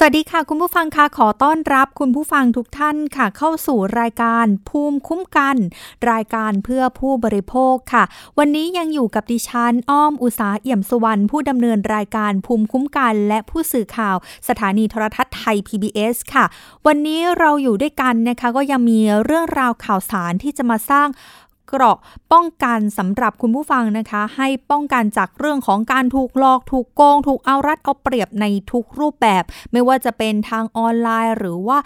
สวัสดีค่ะ คุณผู้ฟังค่ะขอต้อนรับคุณผู้ฟังทุกท่านค่ะ เข้าสู่รายการภูมิคุ้มกัน รายการเพื่อผู้บริโภคค่ะ วันนี้ยังอยู่กับดิฉันอ้อมอุตสาเอี่ยมสุวรรณผู้ดำเนินรายการภูมิคุ้มกัน และผู้สื่อข่าว สถานีโทรทัศน์ไทย PBS ค่ะ วันนี้เราอยู่ด้วยกันนะคะ ก็ยังมีเรื่องราวข่าวสารที่จะมาสร้าง เกราะป้องกันสำหรับคุณผู้ฟังนะคะ ให้ป้องกันจากเรื่องของการถูกหลอกถูกโกง ถูกเอารัดเอาเปรียบในทุกรูปแบบ ไม่ว่าจะเป็นทางออนไลน์ หรือว่า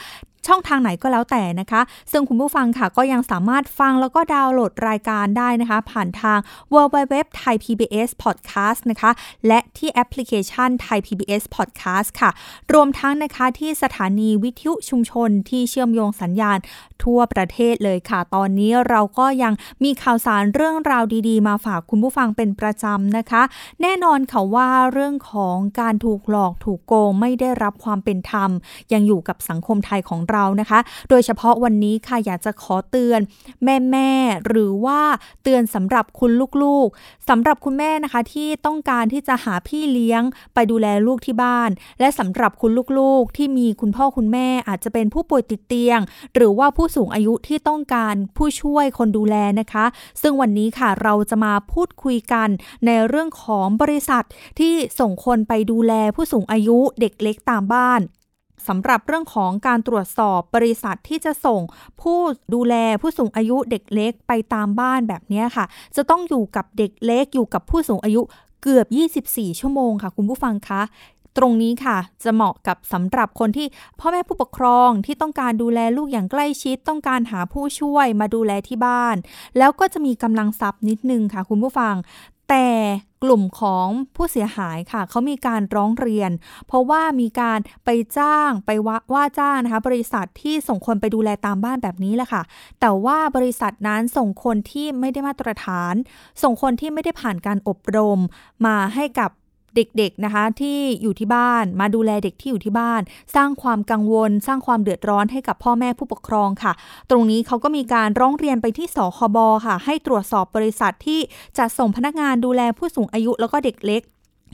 ช่องทางไหนก็แล้วแต่นะคะ ซึ่งคุณผู้ฟังค่ะก็ยังสามารถฟังแล้วก็ดาวน์โหลดรายการได้นะคะ ผ่านทาง w w w t h a i PBS Podcast นะคะ และที่แอปพลิเคชัน Thai PBS Podcast ค่ะ รวมทั้งนะคะที่สถานีวิทยุชุมชนที่เชื่อมโยงสัญญาณทั่วประเทศเลยค่ะ ตอนนี้เราก็ยังมีข่าวสารเรื่องราวดีๆ มาฝากคุณผู้ฟังเป็นประจำนะคะ แน่นอนค่ะว่าเรื่องของการถูกหลอกถูกโกงไม่ได้รับความเป็นธรรม ยังอยู่กับสังคมไทยของเรานะคะ โดยเฉพาะวันนี้ค่ะอยากจะขอเตือนแม่ๆหรือว่าเตือนสำหรับคุณลูกๆสำหรับคุณแม่นะคะที่ต้องการที่จะหาพี่เลี้ยงไปดูแลลูกที่บ้าน และสำหรับคุณลูกๆ ที่มีคุณพ่อคุณแม่อาจจะเป็นผู้ป่วยติดเตียง หรือว่าผู้สูงอายุที่ต้องการผู้ช่วยคนดูแลนะคะ ซึ่งวันนี้ค่ะเราจะมาพูดคุยกันในเรื่องของบริษัทที่ส่งคนไปดูแลผู้สูงอายุเด็กเล็กตามบ้าน สำหรับเรื่องของการตรวจสอบบริษัทที่จะส่งผู้ดูแลผู้สูงอายุเด็กเล็กไปตามบ้านแบบนี้ค่ะ จะต้องอยู่กับเด็กเล็กอยู่กับผู้สูงอายุเกือบ 24 ชั่วโมงค่ะ คุณผู้ฟังคะตรงนี้ค่ะ จะเหมาะกับสำหรับคนที่พ่อแม่ผู้ปกครองที่ต้องการดูแลลูกอย่างใกล้ชิด ต้องการหาผู้ช่วยมาดูแลที่บ้าน แล้วก็จะมีกำลังทรัพย์นิดนึงค่ะ คุณผู้ฟัง แต่ กลุ่มของผู้เสียหายค่ะเขามีการร้องเรียน เพราะว่ามีการไปจ้างไปว่าว่าจ้างนะคะบริษัทที่ส่งคนไปดูแลตามบ้านแบบนี้แหละค่ะ แต่ว่าบริษัทนั้นส่งคนที่ไม่ได้มาตรฐาน ส่งคนที่ไม่ได้ผ่านการอบรม มาให้กับ เด็กๆนะคะที่อยู่ที่บ้าน มาดูแลเด็กที่อยู่ที่บ้าน สร้างความกังวล สร้างความเดือดร้อนให้กับพ่อแม่ผู้ปกครองค่ะ ตรงนี้เขาก็มีการร้องเรียนไปที่สคบค่ะ ให้ตรวจสอบบริษัทที่จะส่งพนักงานดูแลผู้สูงอายุแล้วก็เด็กเล็ก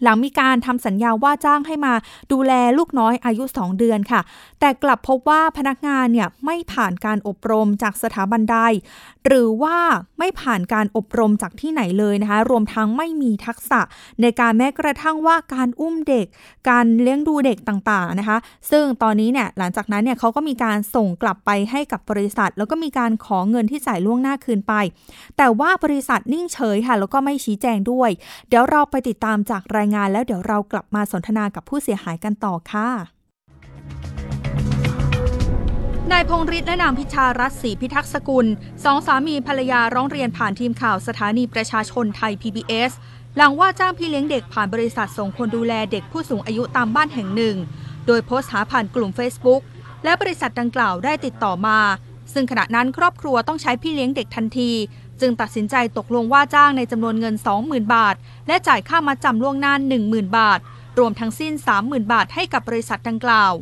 หลังมีการทำสัญญาว่าจ้างให้มาดูแลลูกน้อยอายุ 2 เดือนค่ะ แต่กลับพบว่าพนักงานเนี่ยไม่ผ่านการอบรมจากสถาบันใด หรือว่าไม่ผ่านการอบรมจากที่ไหนเลยนะคะ รวมทั้งไม่มีทักษะในการแม้กระทั่งว่าการอุ้มเด็ก การเลี้ยงดูเด็กต่างๆนะคะ ซึ่งตอนนี้เนี่ยหลังจากนั้นเนี่ยเขาก็มีการส่งกลับไปให้กับบริษัท แล้วก็มีการขอเงินที่จ่ายล่วงหน้าคืนไป แต่ว่าบริษัทนิ่งเฉยค่ะแล้วก็ไม่ชี้แจงด้วย เดี๋ยวเราไปติดตามจากรายงานแล้วเดี๋ยวเรากลับมาสนทนากับผู้เสียหายกันต่อค่ะ นายพงฤทธิ์และนางพิชารัตศรีพิทักษ์สกุลสองสามีภรรยาร้องเรียนผ่านทีมข่าวสถานีประชาชนไทย PBS หลังว่าจ้างพี่เลี้ยงเด็กผ่านบริษัทส่งคนดูแลเด็กผู้สูงอายุตามบ้านแห่งหนึ่ง โดยโพสต์หาผ่านกลุ่ม Facebook และบริษัทดังกล่าวได้ติดต่อมา ซึ่งขณะนั้นครอบครัวต้องใช้พี่เลี้ยงเด็กทันที จึงตัดสินใจตกลงว่าจ้างในจำนวนเงิน 20,000 บาท และจ่ายค่ามาจำล่วงหน้า 10,000 บาท รวมทั้งสิ้น 30,000 บาทให้กับบริษัทดังกล่าว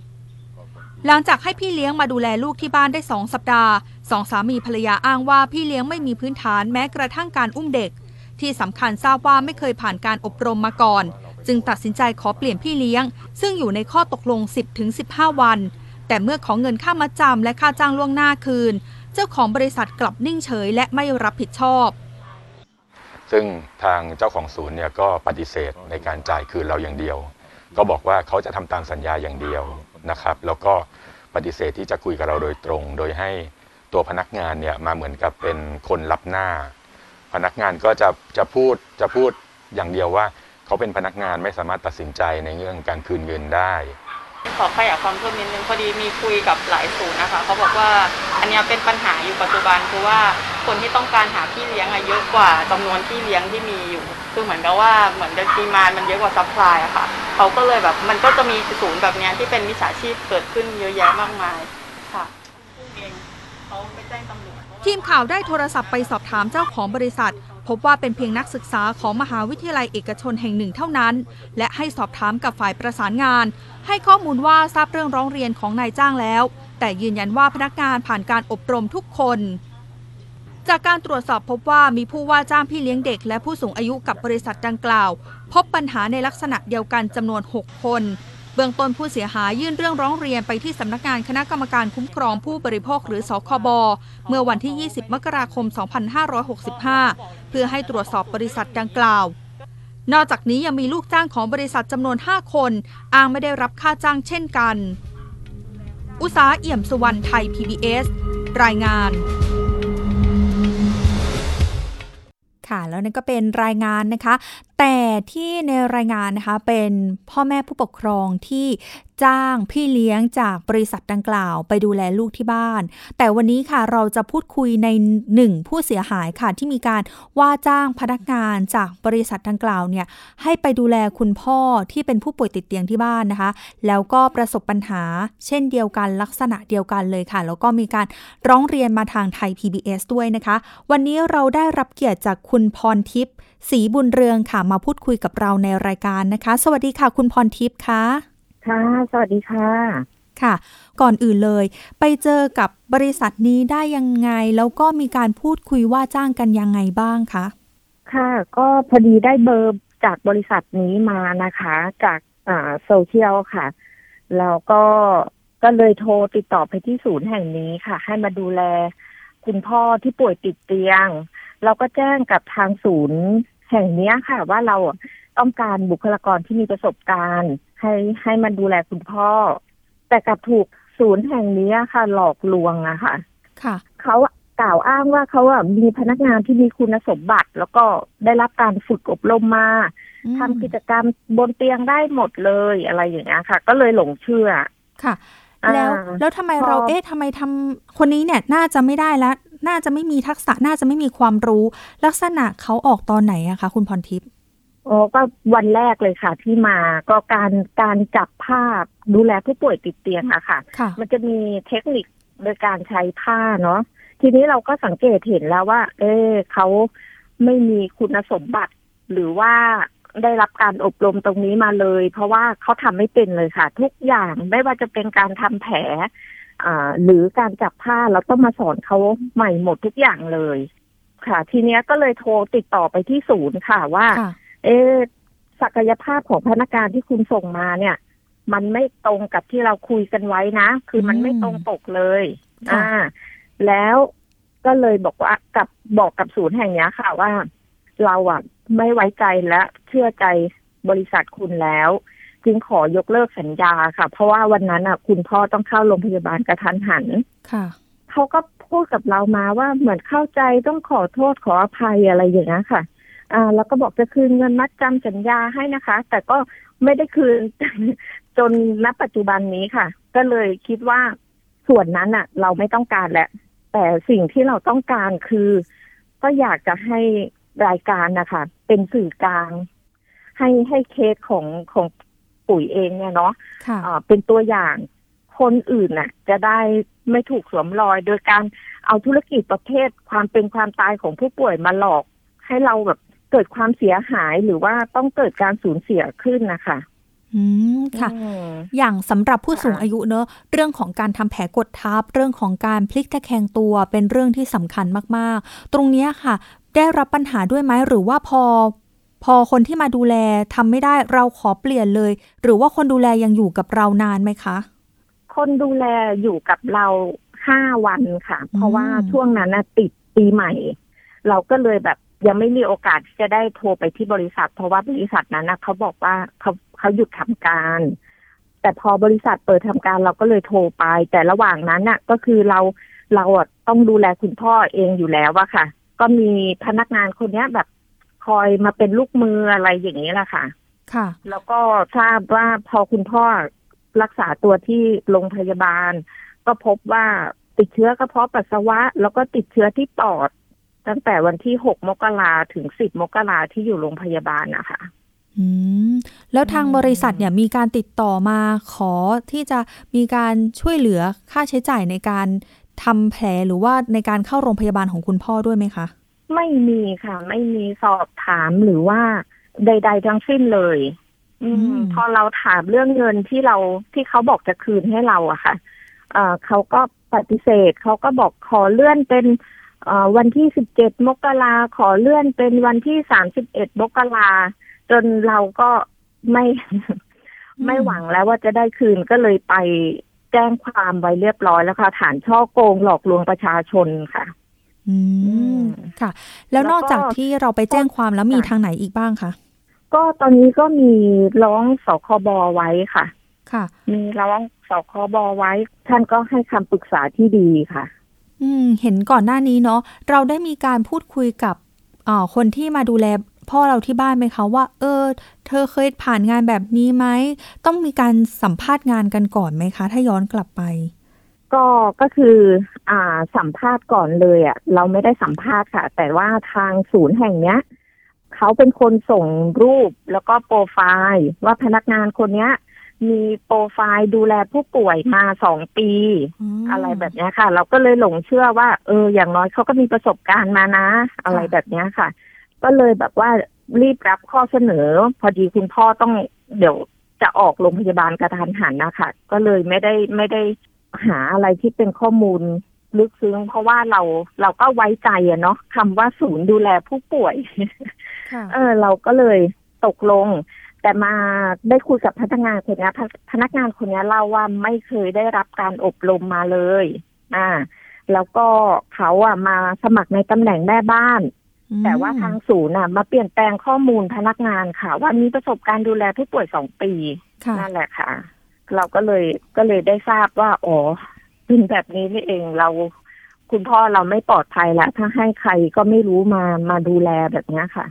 หลังจากให้พี่เลี้ยงมาดูแลลูกที่บ้านได้ 2 สัปดาห์สองสามีภรรยาอ้างว่าพี่เลี้ยงไม่มีพื้นฐานแม้กระทั่งการอุ้มเด็ก ที่สำคัญทราบว่าไม่เคยผ่านการอบรมมาก่อน จึงตัดสินใจขอเปลี่ยนพี่เลี้ยง ซึ่งอยู่ในข้อตกลง 10-15 วันแต่เมื่อขอเงินค่ามาจำและค่าจ้างล่วงหน้าคืน เจ้าของบริษัทกลับนิ่งเฉยและไม่รับผิดชอบ ซึ่งทางเจ้าของศูนย์เนี่ยก็ปฏิเสธในการจ่ายคืนเราอย่างเดียว ก็บอกว่าเขาจะทำตามสัญญาอย่างเดียวนะครับ แล้วก็ปฏิเสธที่จะคุยกับเราโดยตรง โดยให้ตัวพนักงานเนี่ยมาเหมือนกับเป็นคนรับหน้า พนักงานก็จะจะพูดจะพูดอย่างเดียวว่า เขาเป็นพนักงานไม่สามารถตัดสินใจในเรื่องการคืนเงินได้ ขอขยายความเพิ่มนิดนึงพอดีมีคุยกับหลายศูนย์นะคะเขาบอกว่าอันนี้เป็นปัญหาอยู่ปัจจุบันคือว่าคนที่ต้องการหาพี่เลี้ยงเยอะกว่าจำนวนพี่เลี้ยงที่มีอยู่ คือเหมือนกับว่าเหมือน demand มันเยอะกว่า supply อะค่ะเขาก็เลยแบบมันก็จะมีศูนย์แบบนี้ที่เป็นมิจฉาชีพเกิดขึ้นเยอะแยะมากมายค่ะทีมข่าวได้โทรศัพท์ไปสอบถามเจ้าของบริษัท พบว่าเป็นเพียงนักศึกษาของมหาวิทยาลัยเอกชนแห่งหนึ่งเท่านั้น และให้สอบถามกับฝ่ายประสานงาน ให้ข้อมูลว่าทราบเรื่องร้องเรียนของนายจ้างแล้ว แต่ยืนยันว่าพนักงานผ่านการอบรมทุกคน จากการตรวจสอบพบว่ามีผู้ว่าจ้างพี่เลี้ยงเด็ก และผู้สูงอายุกับบริษัทดังกล่าว พบปัญหาในลักษณะเดียวกันจำนวน 6 คน เบื้องต้นผู้เสียหายยื่นเรื่องร้องเรียนไปที่สำนักงานคณะกรรมการคุ้มครองผู้บริโภคหรือสคบ เมื่อวันที่ 20 มกราคม 2565 เพื่อให้ตรวจสอบบริษัทดังกล่าว นอกจากนี้ยังมีลูกจ้างของบริษัทจำนวน 5 คน อ้างไม่ได้รับค่าจ้างเช่นกัน อุตสาเอี่ยมสุวรรณไทย PBS รายงานค่ะแล้วนั่นก็เป็นรายงานนะคะแต่ที่ในรายงานนะคะเป็นพ่อแม่ผู้ปกครองที่จ้างพี่เลี้ยงจากบริษัทดังกล่าวไปดูแลลูกที่บ้าน แต่วันนี้ค่ะเราจะพูดคุยในหนึ่งผู้เสียหายค่ะที่มีการว่าจ้างพนักงานจากบริษัทดังกล่าวเนี่ยให้ไปดูแลคุณพ่อที่เป็นผู้ป่วยติดเตียงที่บ้านนะคะ แล้วก็ประสบปัญหาเช่นเดียวกันลักษณะเดียวกันเลยค่ะ แล้วก็มีการร้องเรียนมาทางไทย PBS ด้วยนะคะ วันนี้เราได้รับเกียรติจากคุณพรทิพย์ ศรีบุญเรืองค่ะ มาพูดคุยกับเราในรายการนะคะ สวัสดีค่ะ คุณพรทิพย์ค่ะ ค่ะ สวัสดีค่ะ ค่ะ ก่อนอื่นเลย ไปเจอกับบริษัทนี้ได้ยังไง แล้วก็มีการพูดคุยว่าจ้างกันยังไงบ้างคะ ค่ะ ก็พอดีได้เบอร์จากบริษัทนี้มานะคะ จากอ่าโซเชียลค่ะ แล้วก็ก็เลยโทรติดต่อไปที่ศูนย์แห่งนี้ค่ะ ให้มาดูแลคุณพ่อที่ป่วยติดเตียง เราก็แจ้งกับทางศูนย์ แห่งเนี้ยค่ะ ว่าเราต้องการบุคลากรที่มีประสบการณ์ ให้ให้มันดูแลคุณพ่อ แต่กลับถูกศูนย์แห่งนี้ค่ะ หลอกลวงอะค่ะ ค่ะ เขากล่าวอ้างว่าเขาอะมีพนักงานที่มีคุณสมบัติ แล้วก็ได้รับการฝึกอบรมมาอืมทำกิจกรรมบนเตียงได้หมดเลยอะไรอย่างเงี้ยค่ะ ก็เลยหลงเชื่อค่ะอ่า แล้วแล้วทำไมพอเราเอ๊ะทำไมทำคนนี้เนี่ยน่าจะไม่ได้แล้วน่าจะไม่มีทักษะน่าจะไม่มีความรู้ ลักษณะเขาออกตอนไหนอะคะคุณพรทิพย์อ๋อก็วันแรกเลยค่ะที่มาก็การการจับภาพดูแลผู้ป่วยติดเตียงอะค่ะค่ะ มันจะมีเทคนิคโดยการใช้ผ้าเนาะทีนี้เราก็สังเกตเห็นแล้วว่า เออเขาไม่มีคุณสมบัติ หรือว่า ได้รับการอบรมตรงนี้มาเลย เพราะว่าเขาทำไม่เป็นเลยค่ะ ทุกอย่างไม่ว่าจะเป็นการทำแผลอ่าหรือการจับผ้าเราต้องมาสอนเขาใหม่หมดทุกอย่างเลย ค่ะ ทีเนี้ยก็เลยโทรติดต่อไปที่ศูนย์ค่ะว่าค่ะเอะศักยภาพของพนักงานที่คุณส่งมาเนี่ย มันไม่ตรงกับที่เราคุยกันไว้นะ คือมันอืมไม่ตรงปกเลยค่ะอ่า แล้วก็เลยบอกว่ากับบอกกับศูนย์แห่งเนี้ยค่ะว่า เราอะ ไม่ไว้ใจและเชื่อใจบริษัทคุณแล้ว จึงขอยกเลิกสัญญาค่ะ เพราะว่าวันนั้นอะ คุณพ่อต้องเข้าโรงพยาบาลกระทันหันค่ะเขาก็พูดกับเรามาว่าเหมือนเข้าใจต้องขอโทษขออภัยอะไรอย่างเงี้ยค่ะ อ่า แล้วก็บอกจะคืนเงินมัดจำสัญญาให้นะคะ แต่ก็ไม่ได้คืนจนณปัจจุบันนี้ค่ะ ก็เลยคิดว่าส่วนนั้นอะ เราไม่ต้องการแหละแต่สิ่งที่เราต้องการคือ ก็อยากจะให้รายการนะคะ เป็นสื่อกลาง ให้ให้เคสของของปุ๋ยเองเนี่ยเนาะค่ะอ่าเป็นตัวอย่างคนอื่นน่ะ จะได้ไม่ถูกสวมรอย โดยการเอาธุรกิจประเภทความเป็นความตายของผู้ป่วยมาหลอก ให้เราแบบเกิดความเสียหายหรือว่าต้องเกิดการสูญเสียขึ้นนะคะ อืมค่ะอืมอย่างสำหรับผู้ค่ะสูงอายุเนอะเรื่องของการทำแผลกดทับ เรื่องของการพลิกตะแคงตัวเป็นเรื่องที่สำคัญมากๆ ตรงเนี้ยค่ะ ได้รับปัญหาด้วยไหมหรือว่าพอ พอคนที่มาดูแลทำไม่ได้เราขอเปลี่ยนเลย หรือว่าคนดูแลยังอยู่กับเรานานไหมคะ คนดูแลอยู่กับเราห้าวันค่ะ เพราะว่าอืมช่วงนั้นน่ะติดปีใหม่ เราก็เลยแบบ ยังไม่มีโอกาสที่จะได้โทรไปที่บริษัท เพราะว่าบริษัทนั้นนะเขาบอกว่าเขาเขาหยุดทำการ แต่พอบริษัทเปิดทำการเราก็เลยโทรไป แต่ระหว่างนั้นน่ะ ก็คือเราเราอะต้องดูแลคุณพ่อเองอยู่แล้วอะค่ะ ก็มีพนักงานคนเนี้ยแบบคอยมาเป็นลูกมืออะไรอย่างนี้แหละค่ะ ค่ะ แล้วก็ทราบว่าพอคุณพ่อรักษาตัวที่โรงพยาบาล ก็พบว่าติดเชื้อกระเพาะปัสสาวะ แล้วก็ติดเชื้อที่ปอด ตั้งแต่วันที่หกมกราถึงสิบมกราที่อยู่โรงพยาบาลนะคะอืมแล้วทางอืมบริษัทเนี่ยมีการติดต่อมาขอที่จะมีการช่วยเหลือค่าใช้จ่ายในการทำแผลหรือว่าในการเข้าโรงพยาบาลของคุณพ่อด้วยไหมคะ ไม่มีค่ะ ไม่มีสอบถามหรือว่าใด ๆ ทั้งสิ้นเลย อืมอืมพอเราถามเรื่องเงินที่เราที่เขาบอกจะคืนให้เราอะค่ะเอ่อเขาก็ปฏิเสธเขาก็บอกขอเลื่อนเป็นเอ่อ วันที่สิบเจ็ดมกราขอเลื่อนเป็นวันที่สามสิบเอ็ดมกราจนเราก็ไม่ไม่หวังแล้วว่าจะได้คืนก็เลยไปแจ้งความไว้เรียบร้อยแล้วค่ะ ฐานช่อโกงหลอกลวงประชาชนค่ะ อือืมมค่ะ แล้วแล้วก็นอกจากที่เราไปแจ้งความแล้วมีค่ะทางไหนอีกบ้างคะก็ตอนนี้ก็มีร้องสคบไว้ค่ะ ค่ะ มีร้องสคบไว้ ท่านก็ให้คำปรึกษาที่ดีค่ะอืม เห็นก่อนหน้านี้เนาะเราได้มีการพูดคุยกับคนที่มาดูแลพ่อเราที่บ้านไหมคะว่า เออ เธอเคยผ่านงานแบบนี้ไหมต้องมีการสัมภาษณ์งานกันก่อนไหมคะ ถ้าย้อนกลับไป ก็ก็คืออ่าสัมภาษณ์ก่อนเลยอะ่ะ เราไม่ได้สัมภาษณ์ค่ะ แต่ว่าทางศูนย์แห่งเนี้ยเขาเป็นคนส่งรูปแล้วก็โปรไฟล์ ว่าพนักงานคนเนี้ย มีโปรไฟล์ดูแลผู้ป่วยมาสองปีอืมอะไรแบบเนี้ยค่ะ เราก็เลยหลงเชื่อว่า เออ อย่างน้อยเขาก็มีประสบการณ์มานะ อะไรแบบเนี้ยค่ะ ก็เลยแบบว่ารีบรับข้อเสนอ พอดีคุณพ่อต้องเดี๋ยวจะออกโรงพยาบาลกระทันหันนะคะก็เลยไม่ได้ไม่ได้หาอะไรที่เป็นข้อมูลลึกซึ้งเพราะว่าเราเราก็ไว้ใจอะเนาะคำว่าศูนย์ดูแลผู้ป่วยค่ะเออ เราก็เลยตกลง แต่มาได้คุยกับพนักงานคนเนี้ยพพนักงานคนเนี้ยเล่าว่าไม่เคยได้รับการอบรมมาเลย อ่า แล้วก็เขาอะมาสมัครในตำแหน่งแม่บ้าน แต่ว่าทางศูนย์อะมาเปลี่ยนแปลงข้อมูลพนักงานค่ะ ว่ามีประสบการณ์ดูแลผู้ป่วยสองปีค่ะนั่นแหละค่ะ เราก็เลยก็เลยได้ทราบว่าอ๋อเป็นแบบนี้นี่เองเราคุณพ่อเราไม่ปลอดภัยละถ้าให้ใครก็ไม่รู้มามาดูแลแบบเนี้ยค่ะ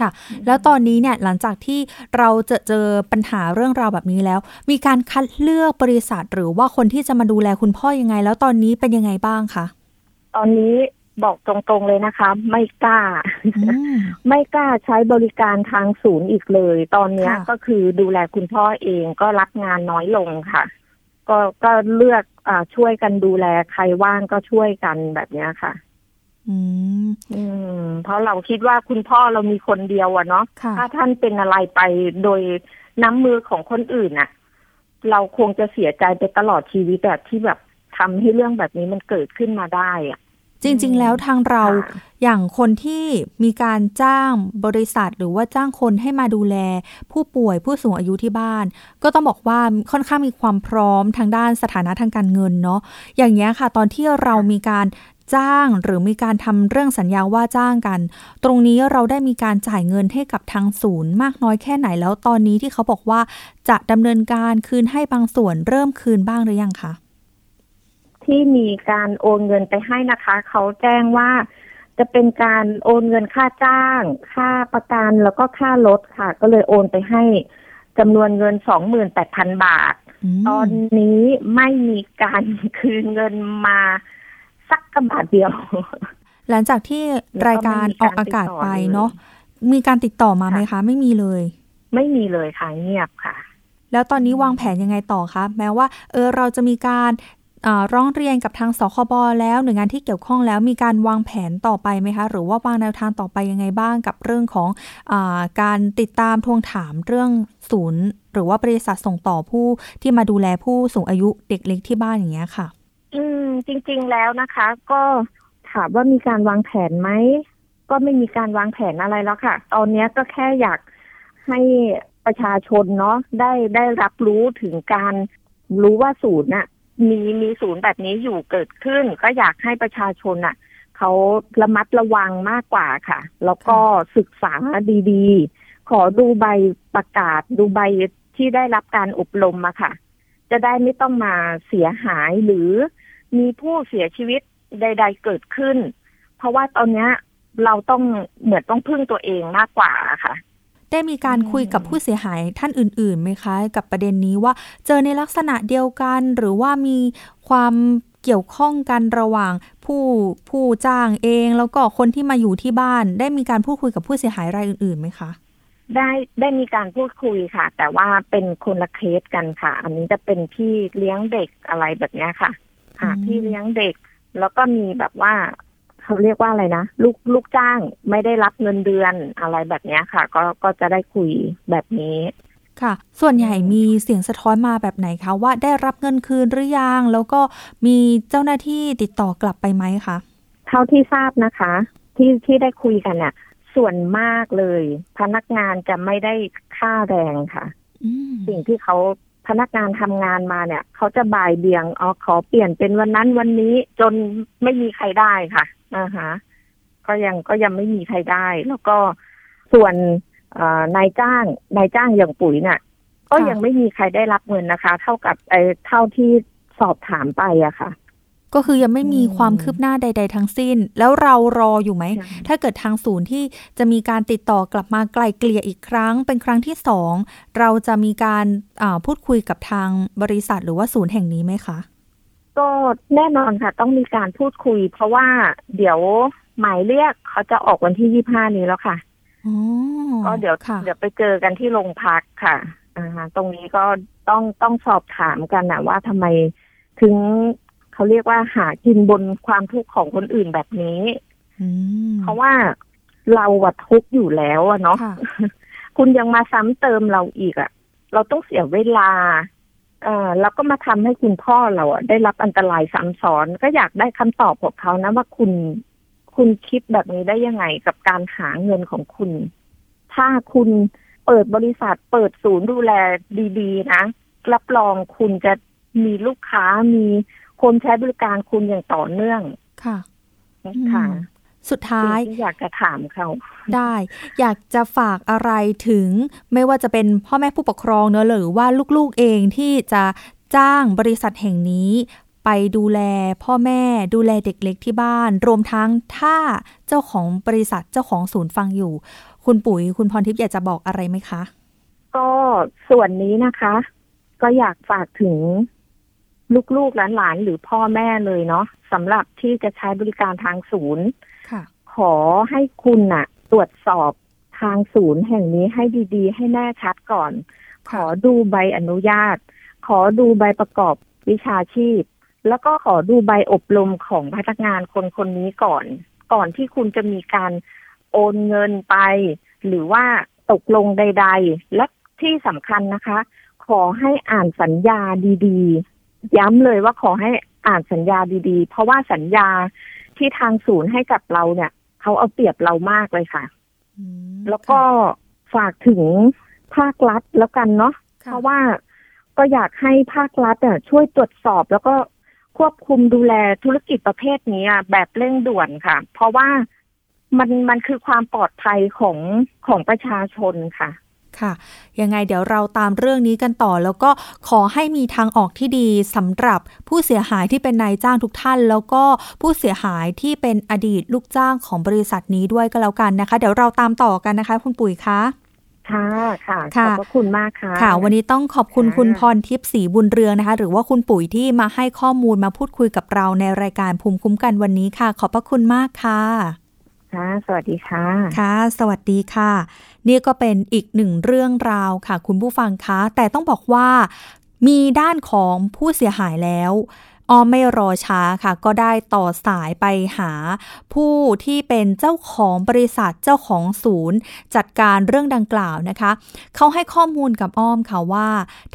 ค่ะ แล้วตอนนี้เนี่ยหลังจากที่เราจะเจอปัญหาเรื่องราวแบบนี้แล้ว มีการคัดเลือกบริษัทหรือว่าคนที่จะมาดูแลคุณพ่อยังไง แล้วตอนนี้เป็นยังไงบ้างคะตอนนี้บอกตรงๆเลยนะคะ ไม่กล้าอืมไม่กล้าใช้บริการทางศูนย์อีกเลย ตอนเนี้ยค่ะก็คือดูแลคุณพ่อเองก็รับงานน้อยลงค่ะ ก็ก็เลือกอ่าช่วยกันดูแลใครว่างก็ช่วยกันแบบเนี้ยค่ะ อืมอืม เพราะเราคิดว่าคุณพ่อเรามีคนเดียวอะเนาะค่ะถ้าท่านเป็นอะไรไปโดยน้ำมือของคนอื่นน่ะเราคงจะเสียใจไปตลอดชีวิตแบบที่แบบทำให้เรื่องแบบนี้มันเกิดขึ้นมาได้อะจริง ๆ แล้วทางเราค่ะอย่างคนที่มีการจ้างบริษัท หรือว่าจ้างคนให้มาดูแล ผู้ป่วยผู้สูงอายุที่บ้าน ก็ต้องบอกว่าค่อนข้างมีความพร้อมทางด้านสถานะทางการเงินเนาะอย่างเงี้ยค่ะ ตอนที่เรามีการ จ้างหรือมีการทำเรื่องสัญญาว่าจ้างกัน ตรงนี้เราได้มีการจ่ายเงินให้กับทางศูนย์มากน้อยแค่ไหนแล้วตอนนี้ที่เขาบอกว่าจะดำเนินการคืนให้บางส่วนเริ่มคืนบ้างหรือยังคะที่มีการโอนเงินไปให้นะคะ เขาแจ้งว่าจะเป็นการโอนเงินค่าจ้าง ค่าประกันแล้วก็ค่ารถค่ะ ก็เลยโอนไปให้จำนวนเงินสองหมื่นแปดพันบาทมตอนนี้ไม่มีการคืนเงินมา สักกระบาทเดียว หลังจากที่รายการออกอากาศไปเนาะมีการติดต่อมาไหมคะ ไม่มีเลย ไม่มีเลยค่ะเงียบค่ะ แล้วตอนนี้วางแผนยังไงต่อคะแม้ว่า เออเราจะมีการอ่าร้องเรียนกับทางสคบแล้วหน่วยงานที่เกี่ยวข้องแล้วมีการวางแผนต่อไปไหมคะ หรือว่าวางแนวทางต่อไปยังไงบ้างกับเรื่องของอาการติดตามทวงถามเรื่องศูนย์ หรือว่าบริษัทส่งต่อผู้ที่มาดูแลผู้สูงอายุเด็กเล็กที่บ้านอย่างเงี้ยค่ะ อืม จริง ๆ แล้วนะคะ ก็ถามว่ามีการวางแผนไหมก็ไม่มีการวางแผนอะไรแล้วค่ะ ตอนนี้ก็แค่อยากให้ประชาชนเนาะได้ได้รับรู้ถึงการรู้ว่าศูนย์น่ะ มีมีศูนย์แบบนี้อยู่เกิดขึ้น ก็อยากให้ประชาชนน่ะเขาระมัดระวังมากกว่าค่ะ แล้วก็ศึกษาดีๆ ขอดูใบประกาศดูใบที่ได้รับการอบรมมาค่ะ จะได้ไม่ต้องมาเสียหายหรือมีผู้เสียชีวิตใด ๆ เกิดขึ้น เพราะว่าตอนนี้เราต้องเหมือนต้องพึ่งตัวเองมากกว่าค่ะ ได้มีการคุยกับผู้เสียหายท่านอื่นๆไหมคะ กับประเด็นนี้ว่าเจอในลักษณะเดียวกัน หรือว่ามีความเกี่ยวข้องกันระหว่างผู้ผู้จ้างเอง แล้วก็คนที่มาอยู่ที่บ้าน ได้มีการพูดคุยกับผู้เสียหายรายอื่นๆไหมคะ ได้ได้มีการพูดคุยค่ะ แต่ว่าเป็นคนละเคสกันค่ะ อันนี้จะเป็นพี่เลี้ยงเด็กอะไรแบบเนี้ยค่ะ ค่ะอืมพี่เลี้ยงเด็ก แล้วก็มีแบบว่าเขาเรียกว่าอะไรนะลูกลูกจ้างไม่ได้รับเงินเดือนอะไรแบบเนี้ยค่ะ ก็ก็จะได้คุยแบบนี้ค่ะ ส่วนใหญ่มีเสียงสะท้อนมาแบบไหนคะว่าได้รับเงินคืนหรือยัง แล้วก็มีเจ้าหน้าที่ติดต่อกลับไปไหมคะ เท่าที่ทราบนะคะ ที่ที่ได้คุยกันเนี่ย ส่วนมากเลย พนักงานจะไม่ได้ค่าแรงค่ะอืมสิ่งที่เขาพนักงานทำงานมาเนี่ย เขาจะบ่ายเบี่ยงอ๋อขอเปลี่ยนเป็นวันนั้นวันนี้จนไม่มีใครได้ค่ะนะคะก็ยังก็ยังไม่มีใครได้ แล้วก็ส่วนเอ่อนายจ้างนายจ้างอย่างปุ๋ยเนี่ยก็ยังไม่มีใครได้รับเงินนะคะ เท่ากับไอ้เท่าที่สอบถามไปอะค่ะ ก็คือยังไม่มีอืมความคืบหน้าใด ๆ ทั้งสิ้น แล้วเรารออยู่ไหม ถ้าเกิดทางศูนย์ที่จะมีการติดต่อกลับมาไกลเกลี่ยอีกครั้ง เป็นครั้งที่สองเราจะมีการอ่าพูดคุยกับทางบริษัทหรือว่าศูนย์แห่งนี้ไหมคะ ก็แน่นอนค่ะ ต้องมีการพูดคุย เพราะว่าเดี๋ยวหมายเรียกเขาจะออกวันที่ยี่ห้านี้แล้วค่ะอ๋อก็เดี๋ยวค่ะเดี๋ยวไปเจอกันที่โรงพักค่ะอ่าฮะตรงนี้ก็ต้องต้องสอบถามกันนะว่าทำไมถึง เขาเรียกว่าหากินบนความทุกข์ของคนอื่นแบบนี้อืมเพราะว่าเราวัดทุกข์อยู่แล้วอะเนาะค่ะคุณยังมาซ้ำเติมเราอีกอะเราต้องเสียเวลาเออแล้วก็มาทำให้คุณพ่อเราอะได้รับอันตรายซ้ำซ้อน ก็อยากได้คำตอบของเขานะว่าคุณคุณคิดแบบนี้ได้ยังไงกับการหาเงินของคุณ ถ้าคุณเปิดบริษัทเปิดศูนย์ดูแลดี ๆ นะ รับรองคุณจะมีลูกค้ามี คนใช้บริการคุณอย่างต่อเนื่องค่ะค่ะอืมสุดท้ายสิ่งที่อยากจะถามเขา ได้ อยากจะฝากอะไรถึง ไม่ว่าจะเป็นพ่อแม่ผู้ปกครองเนอะหรือว่าลูกๆเองที่จะจ้างบริษัทแห่งนี้ ไปดูแลพ่อแม่ดูแลเด็กเล็กที่บ้าน รวมทั้งถ้าเจ้าของบริษัทเจ้าของศูนย์ฟังอยู่ คุณปุ๋ยคุณพรทิพย์อยากจะบอกอะไรไหมคะ ก็ส่วนนี้นะคะ ก็อยากฝากถึง ลูกๆหลานๆ หรือพ่อแม่เลยเนาะสำหรับที่จะใช้บริการทางศูนย์ค่ะขอให้คุณน่ะ ตรวจสอบทางศูนย์แห่งนี้ให้ดีๆ ให้แน่ชัดก่อน ขอดูใบอนุญาต ขอดูใบประกอบวิชาชีพ แล้วก็ขอดูใบอบรมของพนักงานคนคนนี้ก่อน ก่อนที่คุณจะมีการโอนเงินไป หรือว่าตกลงใด ๆ และที่สำคัญนะคะ ขอให้อ่านสัญญาดี ๆ ย้ำเลยว่าขอให้อ่านสัญญาดีๆ เพราะว่าสัญญาที่ทางศูนย์ให้กับเราเนี่ยเขาเอาเปรียบเรามากเลยค่ะอืมแล้วก็ฝากถึงภาครัฐแล้วกันเนาะค่ะเพราะว่าก็อยากให้ภาครัฐอะช่วยตรวจสอบแล้วก็ควบคุมดูแลธุรกิจประเภทนี้อะแบบเร่งด่วนค่ะ เพราะว่ามันมันคือความปลอดภัยของของประชาชนค่ะ ค่ะ ยังไงเดี๋ยวเราตามเรื่องนี้กันต่อ แล้วก็ขอให้มีทางออกที่ดีสำหรับผู้เสียหายที่เป็นนายจ้างทุกท่าน แล้วก็ผู้เสียหายที่เป็นอดีตลูกจ้างของบริษัทนี้ด้วยก็แล้วกันนะคะ เดี๋ยวเราตามต่อกันนะคะ คุณปุ๋ยคะค่ะค่ะขค่ะอบพระคุณมากค่ะ ค่ะ วันนี้ต้องขอบคุณค่ะคุณพรทิพย์ศรีบุญเรืองนะคะ หรือว่าคุณปุ๋ยที่มาให้ข้อมูลมาพูดคุยกับเราในรายการภูมิคุ้มกันวันนี้ค่ะ ขอบพระคุณมากค่ะ ค่ะ สวัสดีค่ะ ค่ะ สวัสดีค่ะ นี่ก็เป็นอีกหนึ่งเรื่องราวค่ะ คุณผู้ฟังคะ แต่ต้องบอกว่ามีด้านของผู้เสียหายแล้ว อ้อมไม่รอช้าค่ะ ก็ได้ต่อสายไปหา ผู้ที่เป็นเจ้าของบริษัทเจ้าของศูนย์ จัดการเรื่องดังกล่าวนะคะ เขาให้ข้อมูลกับอ้อมค่ะว่า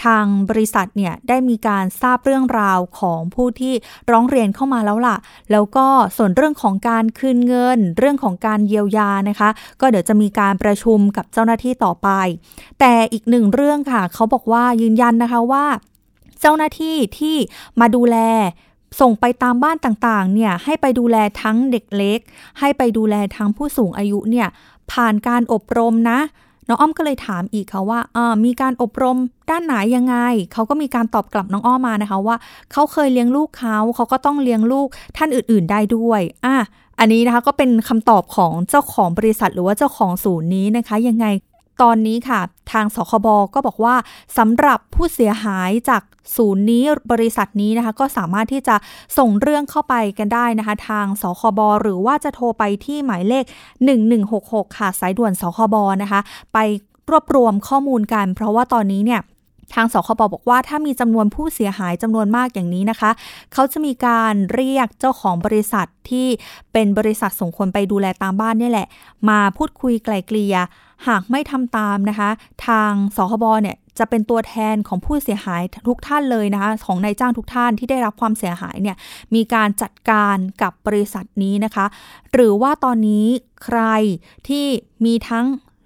ทางบริษัทเนี่ยได้มีการทราบเรื่องราวของผู้ที่ร้องเรียนเข้ามาแล้วล่ะ แล้วก็ส่วนเรื่องของการคืนเงิน เรื่องของการเยียวยานะคะ ก็เดี๋ยวจะมีการประชุมกับเจ้าหน้าที่ต่อไป แต่อีกหนึ่งเรื่องค่ะ เขาบอกว่ายืนยันนะคะว่า เจ้าหน้าที่ที่มาดูแลส่งไปตามบ้านต่างๆ เนี่ยให้ไปดูแลทั้งเด็กเล็ก ให้ไปดูแลทั้งผู้สูงอายุเนี่ยผ่านการอบรมนะน้องอ้อมก็เลยถามอีกค่ะว่าอ่ามีการอบรมด้านไหนยังไง เขาก็มีการตอบกลับน้องอ้อมมานะคะว่า เขาเคยเลี้ยงลูกเขาเขาก็ต้องเลี้ยงลูกท่านอื่น ๆ ได้ด้วยอะอันนี้นะคะก็เป็นคำตอบของเจ้าของบริษัทหรือว่าเจ้าของศูนย์นี้นะคะ ยังไง ตอนนี้ค่ะ ทางสคบก็บอกว่าสำหรับผู้เสียหายจากศูนย์นี้บริษัทนี้นะคะ ก็สามารถที่จะส่งเรื่องเข้าไปกันได้นะคะ ทางสคบหรือว่าจะโทรไปที่หมายเลข 1166 ค่ะ สายด่วนสคบนะคะ ไปรวบรวมข้อมูลกัน เพราะว่าตอนนี้เนี่ยทางสคบบอกว่าถ้ามีจำนวนผู้เสียหายจำนวนมากอย่างนี้นะคะ เขาจะมีการเรียกเจ้าของบริษัทที่เป็นบริษัทส่งคนไปดูแลตามบ้านนี่แหละ มาพูดคุยไกล่เกลี่ย หากไม่ทำตามนะคะ ทางสคบเนี่ยจะเป็นตัวแทนของผู้เสียหายทุกท่านเลยนะคะ ของนายจ้างทุกท่านที่ได้รับความเสียหายเนี่ยมีการจัดการกับบริษัทนี้นะคะ หรือว่าตอนนี้ใครที่มีทั้ง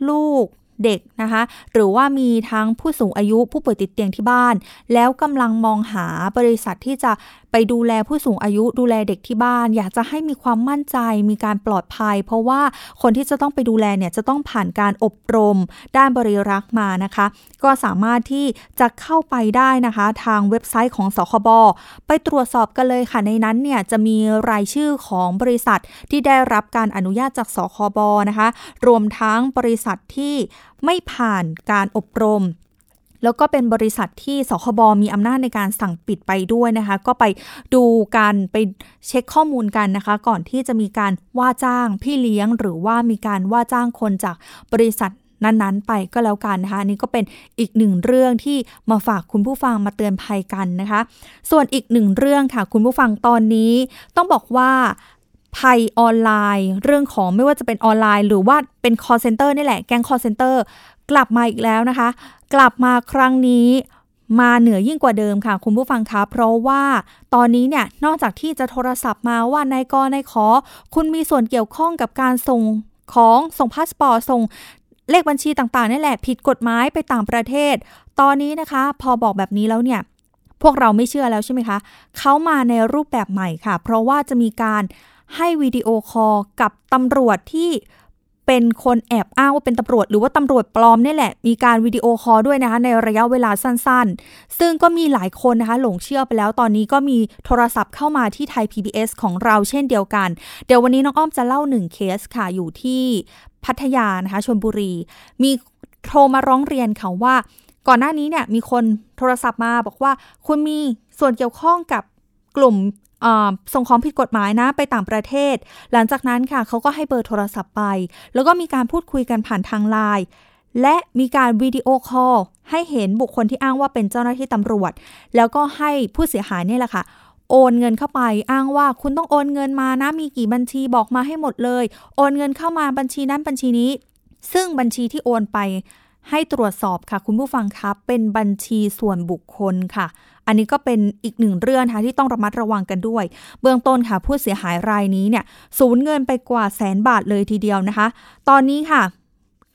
ลูก เด็กนะคะ หรือว่ามีทั้งผู้สูงอายุผู้ป่วยติดเตียงที่บ้าน แล้วกำลังมองหาบริษัทที่จะไปดูแลผู้สูงอายุดูแลเด็กที่บ้าน อยากจะให้มีความมั่นใจมีการปลอดภัย เพราะว่าคนที่จะต้องไปดูแลเนี่ยจะต้องผ่านการอบรม ด้านบริรักษ์มานะคะ ก็สามารถที่จะเข้าไปได้นะคะ ทางเว็บไซต์ของสคบไปตรวจสอบกันเลยค่ะในนั้นเนี่ยจะมีรายชื่อของบริษัทที่ได้รับการอนุญาตจากสคบนะคะ รวมทั้งบริษัทที่ ไม่ผ่านการอบรม แล้วก็เป็นบริษัทที่สคบมีอำนาจในการสั่งปิดไปด้วยนะคะ ก็ไปดูการไปเช็คข้อมูลกันนะคะ ก่อนที่จะมีการว่าจ้างพี่เลี้ยง หรือว่ามีการว่าจ้างคนจากบริษัทนั้นๆ ไปก็แล้วกันนะคะนี่ก็เป็นอีกหนึ่งเรื่องที่มาฝากคุณผู้ฟังมาเตือนภัยกันนะคะ ส่วนอีกหนึ่งเรื่องค่ะ คุณผู้ฟังตอนนี้ต้องบอกว่า ภัยออนไลน์ เรื่องของไม่ว่าจะเป็นออนไลน์ หรือว่าเป็น call center นี่แหละแก๊ง call center กลับมาอีกแล้วนะคะ กลับมาครั้งนี้มาเหนือยิ่งกว่าเดิมค่ะ คุณผู้ฟังคะเพราะว่าตอนนี้เนี่ยนอกจากที่จะโทรศัพท์มาว่านายกนายขอ คุณมีส่วนเกี่ยวข้องกับการส่งของส่งพาสปอร์ตส่งเลขบัญชีต่างๆนี่แหละผิดกฎหมายไปต่างประเทศ ตอนนี้นะคะ พอบอกแบบนี้แล้วเนี่ย พวกเราไม่เชื่อแล้วใช่ไหมคะเขามาในรูปแบบใหม่ค่ะ เพราะว่าจะมีการ ให้วิดีโอคอลกับตำรวจที่เป็นคนแอบอ้างว่าเป็นตำรวจ หรือว่าตำรวจปลอมนี่แหละ มีการวิดีโอคอลด้วยนะคะ ในระยะเวลาสั้นๆ ซึ่งก็มีหลายคนนะคะ หลงเชื่อไปแล้วตอนนี้ก็มีโทรศัพท์เข้ามาที่ไทย PBS ของเราเช่นเดียวกัน เดี๋ยววันนี้น้องอ้อมจะเล่าหนึ่งเคสค่ะ อยู่ที่พัทยานะคะชลบุรี มีโทรมาร้องเรียนค่ะว่า ก่อนหน้านี้เนี่ยมีคนโทรศัพท์มาบอกว่าคุณมีส่วนเกี่ยวข้องกับกลุ่ม ส่งของผิดกฎหมายนะไปต่างประเทศ หลังจากนั้นค่ะเขาก็ให้เบอร์โทรศัพท์ไป แล้วก็มีการพูดคุยกันผ่านทางไลน์และมีการวิดีโอคอลให้เห็นบุคคลที่อ้างว่าเป็นเจ้าหน้าที่ตำรวจ แล้วก็ให้ผู้เสียหายนี่แหละค่ะ โอนเงินเข้าไปอ้างว่าคุณต้องโอนเงินมานะมีกี่บัญชีบอกมาให้หมดเลย โอนเงินเข้ามาบัญชีนั้นบัญชีนี้ ซึ่งบัญชีที่โอนไป ให้ตรวจสอบค่ะคุณผู้ฟังครับเป็นบัญชีส่วนบุคคลค่ะ อันนี้ก็เป็นอีกหนึ่งเรื่องนะคะที่ต้องระมัดระวังกันด้วย เบื้องต้นค่ะ ผู้เสียหายรายนี้เนี่ยสูญเงินไปกว่าแสนบาทเลยทีเดียวนะคะ ตอนนี้ค่ะ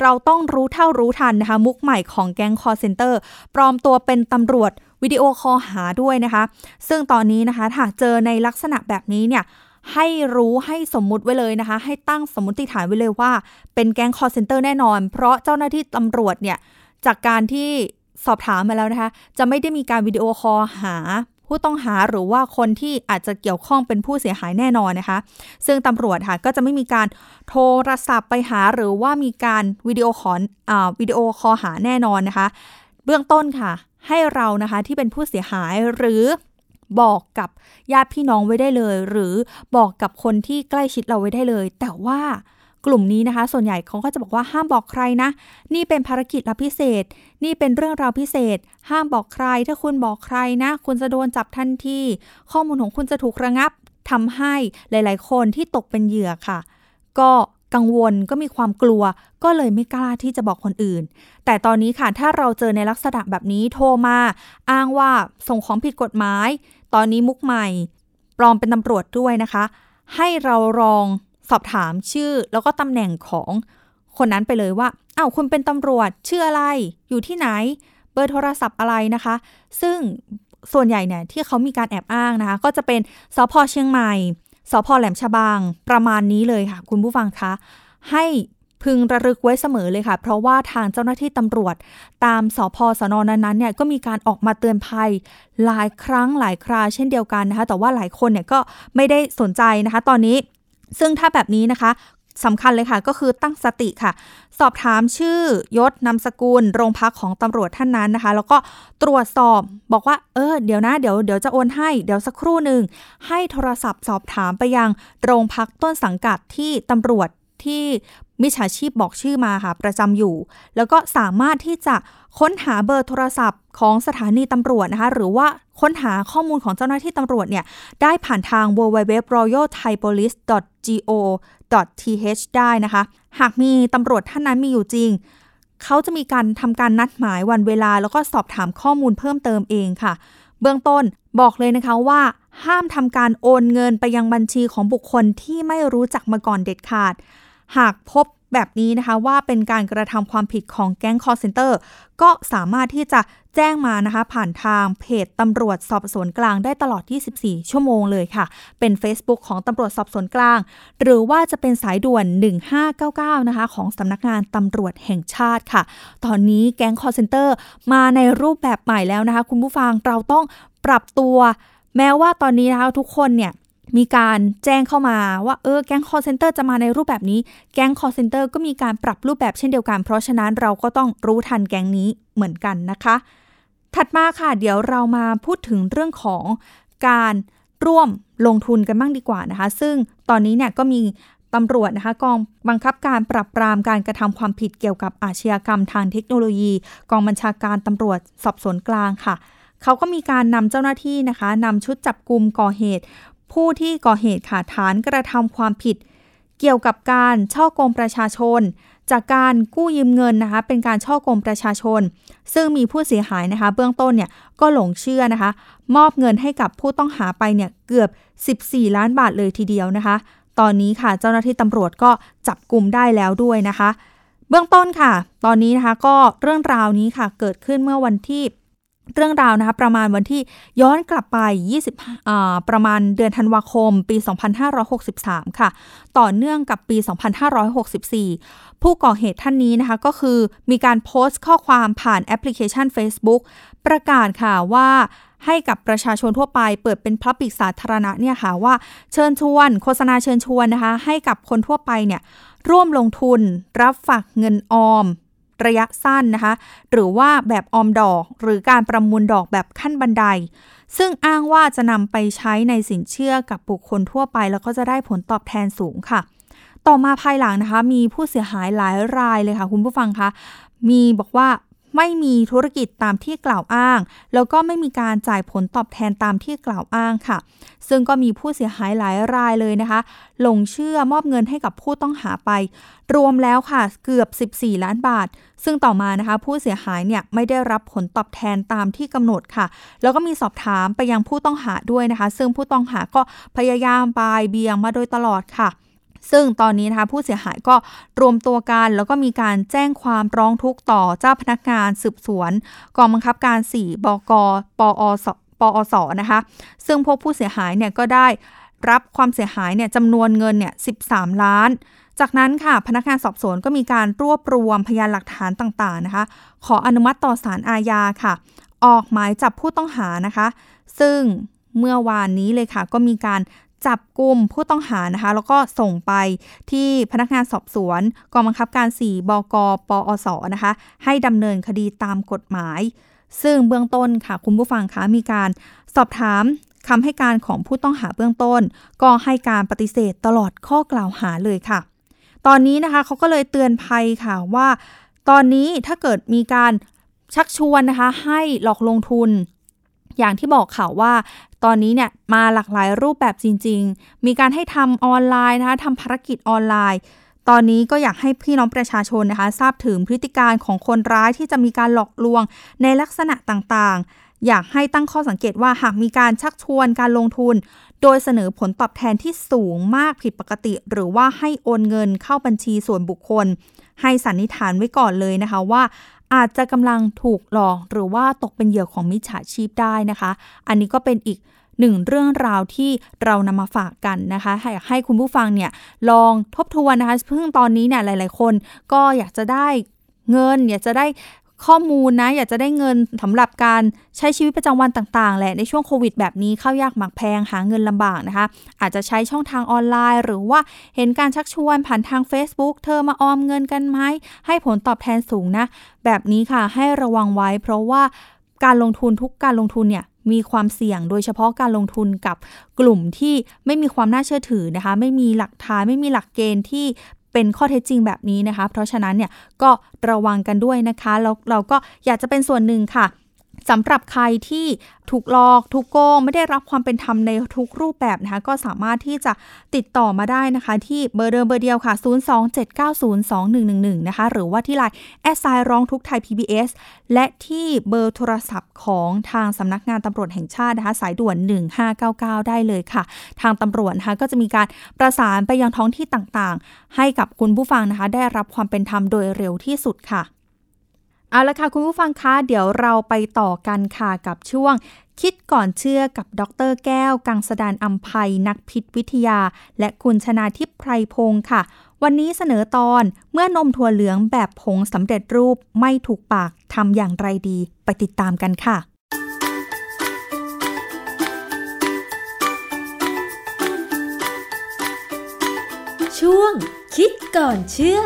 เราต้องรู้เท่ารู้ทันนะคะ มุกใหม่ของแก๊งคอร์เซนเตอร์ปลอมตัวเป็นตำรวจวิดีโอคอลหาด้วยนะคะ ซึ่งตอนนี้นะคะหากเจอในลักษณะแบบนี้เนี่ย ให้รู้ให้สมมุติไว้เลยนะคะ ให้ตั้งสมมติฐานไว้เลยว่า เป็นแก๊งคอลเซ็นเตอร์แน่นอน เพราะเจ้าหน้าที่ตำรวจเนี่ย จากการที่สอบถามมาแล้วนะคะ จะไม่ได้มีการวิดีโอคอลหาผู้ต้องหาหรือว่าคนที่อาจจะเกี่ยวข้องเป็นผู้เสียหายแน่นอนนะคะ ซึ่งตำรวจค่ะก็จะไม่มีการโทรศัพท์ไปหาหรือว่ามีการวิดีโอคอลวิดีโอคอลหาแน่นอนนะคะ เบื้องต้นค่ะ ให้เรานะคะที่เป็นผู้เสียหายหรือ บอกกับญาติพี่น้องไว้ได้เลย หรือบอกกับคนที่ใกล้ชิดเราไว้ได้เลย แต่ว่ากลุ่มนี้นะคะ ส่วนใหญ่เขาก็จะบอกว่าห้ามบอกใครนะ นี่เป็นภารกิจลับพิเศษ นี่เป็นเรื่องราวพิเศษ ห้ามบอกใคร ถ้าคุณบอกใครนะ คุณจะโดนจับทันที ข้อมูลของคุณจะถูกระงับทำให้หลาย ๆ คนที่ตกเป็นเหยื่อค่ะ ก็กังวลก็มีความกลัว ก็เลยไม่กล้าที่จะบอกคนอื่น แต่ตอนนี้ค่ะ ถ้าเราเจอในลักษณะแบบนี้โทรมา อ้างว่าส่งของผิดกฎหมาย ตอนนี้มุกใหม่ปลอมเป็นตำรวจด้วยนะคะ ให้เราลองสอบถามชื่อแล้วก็ตำแหน่งของคนนั้นไปเลยว่าอ้าวคุณเป็นตำรวจชื่ออะไร อยู่ที่ไหน เบอร์โทรศัพท์อะไรนะคะ ซึ่งส่วนใหญ่เนี่ยที่เขามีการแอบอ้างนะคะ ก็จะเป็นสพเชียงใหม่สพแหลมฉบังประมาณนี้เลยค่ะ คุณผู้ฟังคะ ให้ พึงระลึกไว้เสมอเลยค่ะ เพราะว่าทางเจ้าหน้าที่ตำรวจ ตามสพสนนั้นๆเนี่ยก็มีการออกมาเตือนภัยหลายครั้งหลายคราเช่นเดียวกันนะคะ แต่ว่าหลายคนเนี่ยก็ไม่ได้สนใจนะคะ ตอนนี้ ซึ่งถ้าแบบนี้นะคะสำคัญเลยค่ะ ก็คือตั้งสติค่ะ สอบถามชื่อยศนามสกุล โรงพักของตำรวจท่านนั้นนะคะ แล้วก็ตรวจสอบบอกว่า เออเดี๋ยวนะเดี๋ยวเดี๋ยวจะโอนให้เดี๋ยวสักครู่หนึ่งให้โทรศัพท์สอบถามไปยังโรงพักต้นสังกัดที่ตำรวจ ที่มิจฉาชีพบอกชื่อมาค่ะ ประจำอยู่ แล้วก็สามารถที่จะค้นหาเบอร์โทรศัพท์ของสถานีตำรวจนะคะ หรือว่าค้นหาข้อมูลของเจ้าหน้าที่ตำรวจเนี่ย ได้ผ่านทาง www.royalthaipolice.go.th ได้นะคะ หากมีตำรวจท่านนั้นมีอยู่จริง เขาจะมีการทำการนัดหมายวันเวลา แล้วก็สอบถามข้อมูลเพิ่มเติมเองค่ะ เบื้องต้นบอกเลยนะคะว่าห้ามทำการโอนเงินไปยังบัญชีของบุคคลที่ไม่รู้จักมาก่อนเด็ดขาด หากพบแบบนี้นะคะว่าเป็นการกระทำความผิดของแก๊งคอลเซ็นเตอร์ก็สามารถที่จะแจ้งมานะคะผ่านทางเพจตำรวจสอบสวนกลางได้ตลอด 24 ชั่วโมงเลยค่ะ เป็น Facebook ของตำรวจสอบสวนกลาง หรือว่าจะเป็นสายด่วน 1599 นะคะของสำนักงานตำรวจแห่งชาติค่ะ ตอนนี้แก๊งคอลเซ็นเตอร์มาในรูปแบบใหม่แล้วนะคะ คุณผู้ฟังเราต้องปรับตัว แม้ว่าตอนนี้นะคะทุกคนเนี่ย มีการแจ้งเข้ามาว่าเออแก๊งคอลเซ็นเตอร์จะมาในรูปแบบนี้ แก๊งคอลเซ็นเตอร์ก็มีการปรับรูปแบบเช่นเดียวกัน เพราะฉะนั้นเราก็ต้องรู้ทันแก๊งนี้เหมือนกันนะคะ ถัดมาค่ะ เดี๋ยวเรามาพูดถึงเรื่องของการร่วมลงทุนกันบ้างดีกว่านะคะ ซึ่งตอนนี้เนี่ยก็มีตำรวจนะคะกองบังคับการปรับปรามการกระทำความผิดเกี่ยวกับอาชญากรรมทางเทคโนโลยี กองบัญชาการตำรวจสอบสวนกลางค่ะ เขาก็มีการนำเจ้าหน้าที่นะคะนำชุดจับกลุ่มก่อเหตุ ผู้ที่ก่อเหตุค่ะฐานกระทำความผิด เกี่ยวกับการช่อกงประชาชน จากการกู้ยืมเงินนะคะ เป็นการช่อกงประชาชน ซึ่งมีผู้เสียหายนะคะ เบื้องต้นเนี่ยก็หลงเชื่อนะคะ มอบเงินให้กับผู้ต้องหาไปเนี่ยเกือบ 14 ล้านบาทเลยทีเดียวนะคะ ตอนนี้ค่ะเจ้าหน้าที่ตำรวจก็จับกลุ่มได้แล้วด้วยนะคะ เบื้องต้นค่ะ ตอนนี้นะคะก็เรื่องราวนี้ค่ะเกิดขึ้นเมื่อวันที่ เรื่องราวนะคะประมาณวันที่ย้อนกลับไป 20 ประมาณเดือนธันวาคม ปี 2563 ค่ะ ต่อเนื่องกับปี 2564 ผู้ก่อเหตุท่านนี้นะคะก็คือมีการโพสต์ข้อความผ่านแอปพลิเคชัน Facebook ประกาศค่ะว่าให้กับประชาชนทั่วไปเปิดเป็นพับปิกสาธารณะเนี่ยค่ะว่าเชิญชวน โฆษณาเชิญชวนนะคะ ให้กับคนทั่วไปเนี่ยร่วมลงทุน รับฝากเงินออม ระยะสั้นนะคะ หรือว่าแบบออมดอก หรือการประมูลดอกแบบขั้นบันได ซึ่งอ้างว่าจะนำไปใช้ในสินเชื่อกับบุคคลทั่วไป แล้วก็จะได้ผลตอบแทนสูงค่ะ ต่อมาภายหลังนะคะ มีผู้เสียหายหลายรายเลยค่ะ คุณผู้ฟังคะมีบอกว่า ไม่มีธุรกิจตามที่กล่าวอ้าง แล้วก็ไม่มีการจ่ายผลตอบแทนตามที่กล่าวอ้างค่ะ ซึ่งก็มีผู้เสียหายหลายรายเลยนะคะ ลงเชื่อมอบเงินให้กับผู้ต้องหาไป รวมแล้วค่ะเกือบ 14 ล้านบาท ซึ่งต่อมานะคะ ผู้เสียหายเนี่ยไม่ได้รับผลตอบแทนตามที่กำหนดค่ะ แล้วก็มีสอบถามไปยังผู้ต้องหาด้วยนะคะ ซึ่งผู้ต้องหาก็พยายามบายเบียงมาโดยตลอดค่ะ ซึ่งตอนนี้นะคะผู้เสียหายก็รวมตัวกัน แล้วก็มีการแจ้งความร้องทุกข์ต่อเจ้าพนักงานสืบสวน กองบังคับการ 4 บกปอสปอสนะคะ ซึ่งพวกผู้เสียหายเนี่ยก็ได้รับความเสียหายเนี่ยจำนวนเงินเนี่ย13 ล้าน จากนั้นค่ะพนักงานสอบสวนก็มีการรวบรวมพยานหลักฐานต่างๆนะคะ ขออนุมัติต่อศาลอาญาค่ะ ออกหมายจับผู้ต้องหานะคะ ซึ่งเมื่อวานนี้เลยค่ะ ก็มีการ จับกลุ่มผู้ต้องหานะคะ แล้วก็ส่งไปที่พนักงานสอบสวน กองบังคับการ 4 บก ปอสนะคะ ให้ดำเนินคดีตามกฎหมาย ซึ่งเบื้องต้นค่ะ คุณผู้ฟังคะมีการสอบถามคำให้การของผู้ต้องหาเบื้องต้น ก็ให้การปฏิเสธตลอดข้อกล่าวหาเลยค่ะ ตอนนี้นะคะเขาก็เลยเตือนภัยค่ะว่า ตอนนี้ถ้าเกิดมีการชักชวนนะคะ ให้หลอกลงทุน อย่างที่บอกข่าวว่า ตอนนี้เนี่ยมาหลากหลายรูปแบบจริง ๆ มีการให้ทำออนไลน์นะคะทำภารกิจออนไลน์ ตอนนี้ก็อยากให้พี่น้องประชาชนนะคะ ทราบถึงพฤติการของคนร้ายที่จะมีการหลอกลวงในลักษณะต่างๆ อยากให้ตั้งข้อสังเกตว่าหากมีการชักชวนการลงทุน โดยเสนอผลตอบแทนที่สูงมากผิดปกติ หรือว่าให้โอนเงินเข้าบัญชีส่วนบุคคล ให้สันนิษฐานไว้ก่อนเลยนะคะว่า อาจจะกำลังถูกหลอกหรือว่าตกเป็นเหยื่อของมิจฉาชีพได้นะคะ อันนี้ก็เป็นอีกหนึ่งเรื่องราวที่เรานำมาฝากกันนะคะอยากให้คุณผู้ฟังเนี่ยลองทบทวนนะคะเพิ่งตอนนี้เนี่ยหลาย ๆ คนก็อยากจะได้เงินอยากจะได้ ข้อมูลนะ อยากจะได้เงินสำหรับการใช้ชีวิตประจำวันต่างๆแหละในช่วงโควิดแบบนี้เข้ายากหมักแพงหาเงินลำบากนะคะ อาจจะใช้ช่องทางออนไลน์ หรือว่าเห็นการชักชวนผ่านทาง Facebook เธอมาออมเงินกันไหมให้ผลตอบแทนสูงนะ แบบนี้ค่ะให้ระวังไว้ เพราะว่าการลงทุนทุกการลงทุนเนี่ยมีความเสี่ยงโดยเฉพาะการลงทุนกับกลุ่มที่ไม่มีความน่าเชื่อถือนะคะ ไม่มีหลักฐานไม่มีหลักเกณฑ์ที่ เป็นข้อเท็จจริงแบบนี้นะคะ เพราะฉะนั้นเนี่ยก็ระวังกันด้วยนะคะแล้วเราก็อยากจะเป็นส่วนหนึ่งค่ะ สำหรับใครที่ถูกหลอก ถูกโกง ไม่ได้รับความเป็นธรรมในทุกรูปแบบนะคะ ก็สามารถที่จะติดต่อมาได้นะคะ ที่เบอร์เดิมเบอร์เดียวค่ะ 027902111 นะคะ หรือว่าที่ไลน์แอสไซร้องทุกไทย PBS และที่เบอร์โทรศัพท์ของทางสำนักงานตำรวจแห่งชาตินะคะ สายด่วน 1599 ได้เลยค่ะ ทางตำรวจนะคะก็จะมีการประสานไปยังท้องที่ต่างๆ ให้กับคุณผู้ฟังนะคะ ได้รับความเป็นธรรมโดยเร็วที่สุดค่ะ เอาละค่ะ คุณผู้ฟังคะ เดี๋ยวเราไปต่อกันค่ะกับช่วง คิดก่อนเชื่อกับดรแก้ว กังสดานอัมภัยนักพิษวิทยา และคุณชนาทิพย์ไพรพงศ์ค่ะ วันนี้เสนอตอนเมื่อนมถั่วเหลืองแบบผงสำเร็จรูปไม่ถูกปากทำอย่างไรดี ไปติดตามกันค่ะช่วงคิดก่อนเชื่อ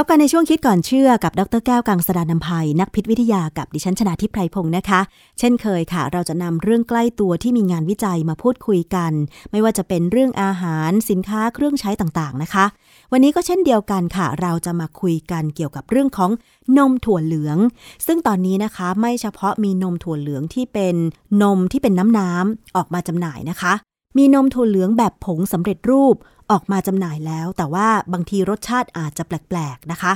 พบกันในช่วงคิดก่อนเชื่อกับดรแก้วกังสดานนภัย นักพิษวิทยากับดิฉันชนาทิพไพรพงศ์นะคะ เช่นเคยค่ะ เราจะนำเรื่องใกล้ตัวที่มีงานวิจัยมาพูดคุยกัน ไม่ว่าจะเป็นเรื่องอาหารสินค้าเครื่องใช้ต่างๆนะคะ วันนี้ก็เช่นเดียวกันค่ะ เราจะมาคุยกันเกี่ยวกับเรื่องของนมถั่วเหลือง ซึ่งตอนนี้นะคะไม่เฉพาะมีนมถั่วเหลืองที่เป็นนมที่เป็นน้ำน้ำออกมาจำหน่ายนะคะ มีนมถั่วเหลืองแบบผงสำเร็จรูปออกมาจำหน่ายแล้ว แต่ว่าบางทีรสชาติอาจจะแปลกๆนะคะ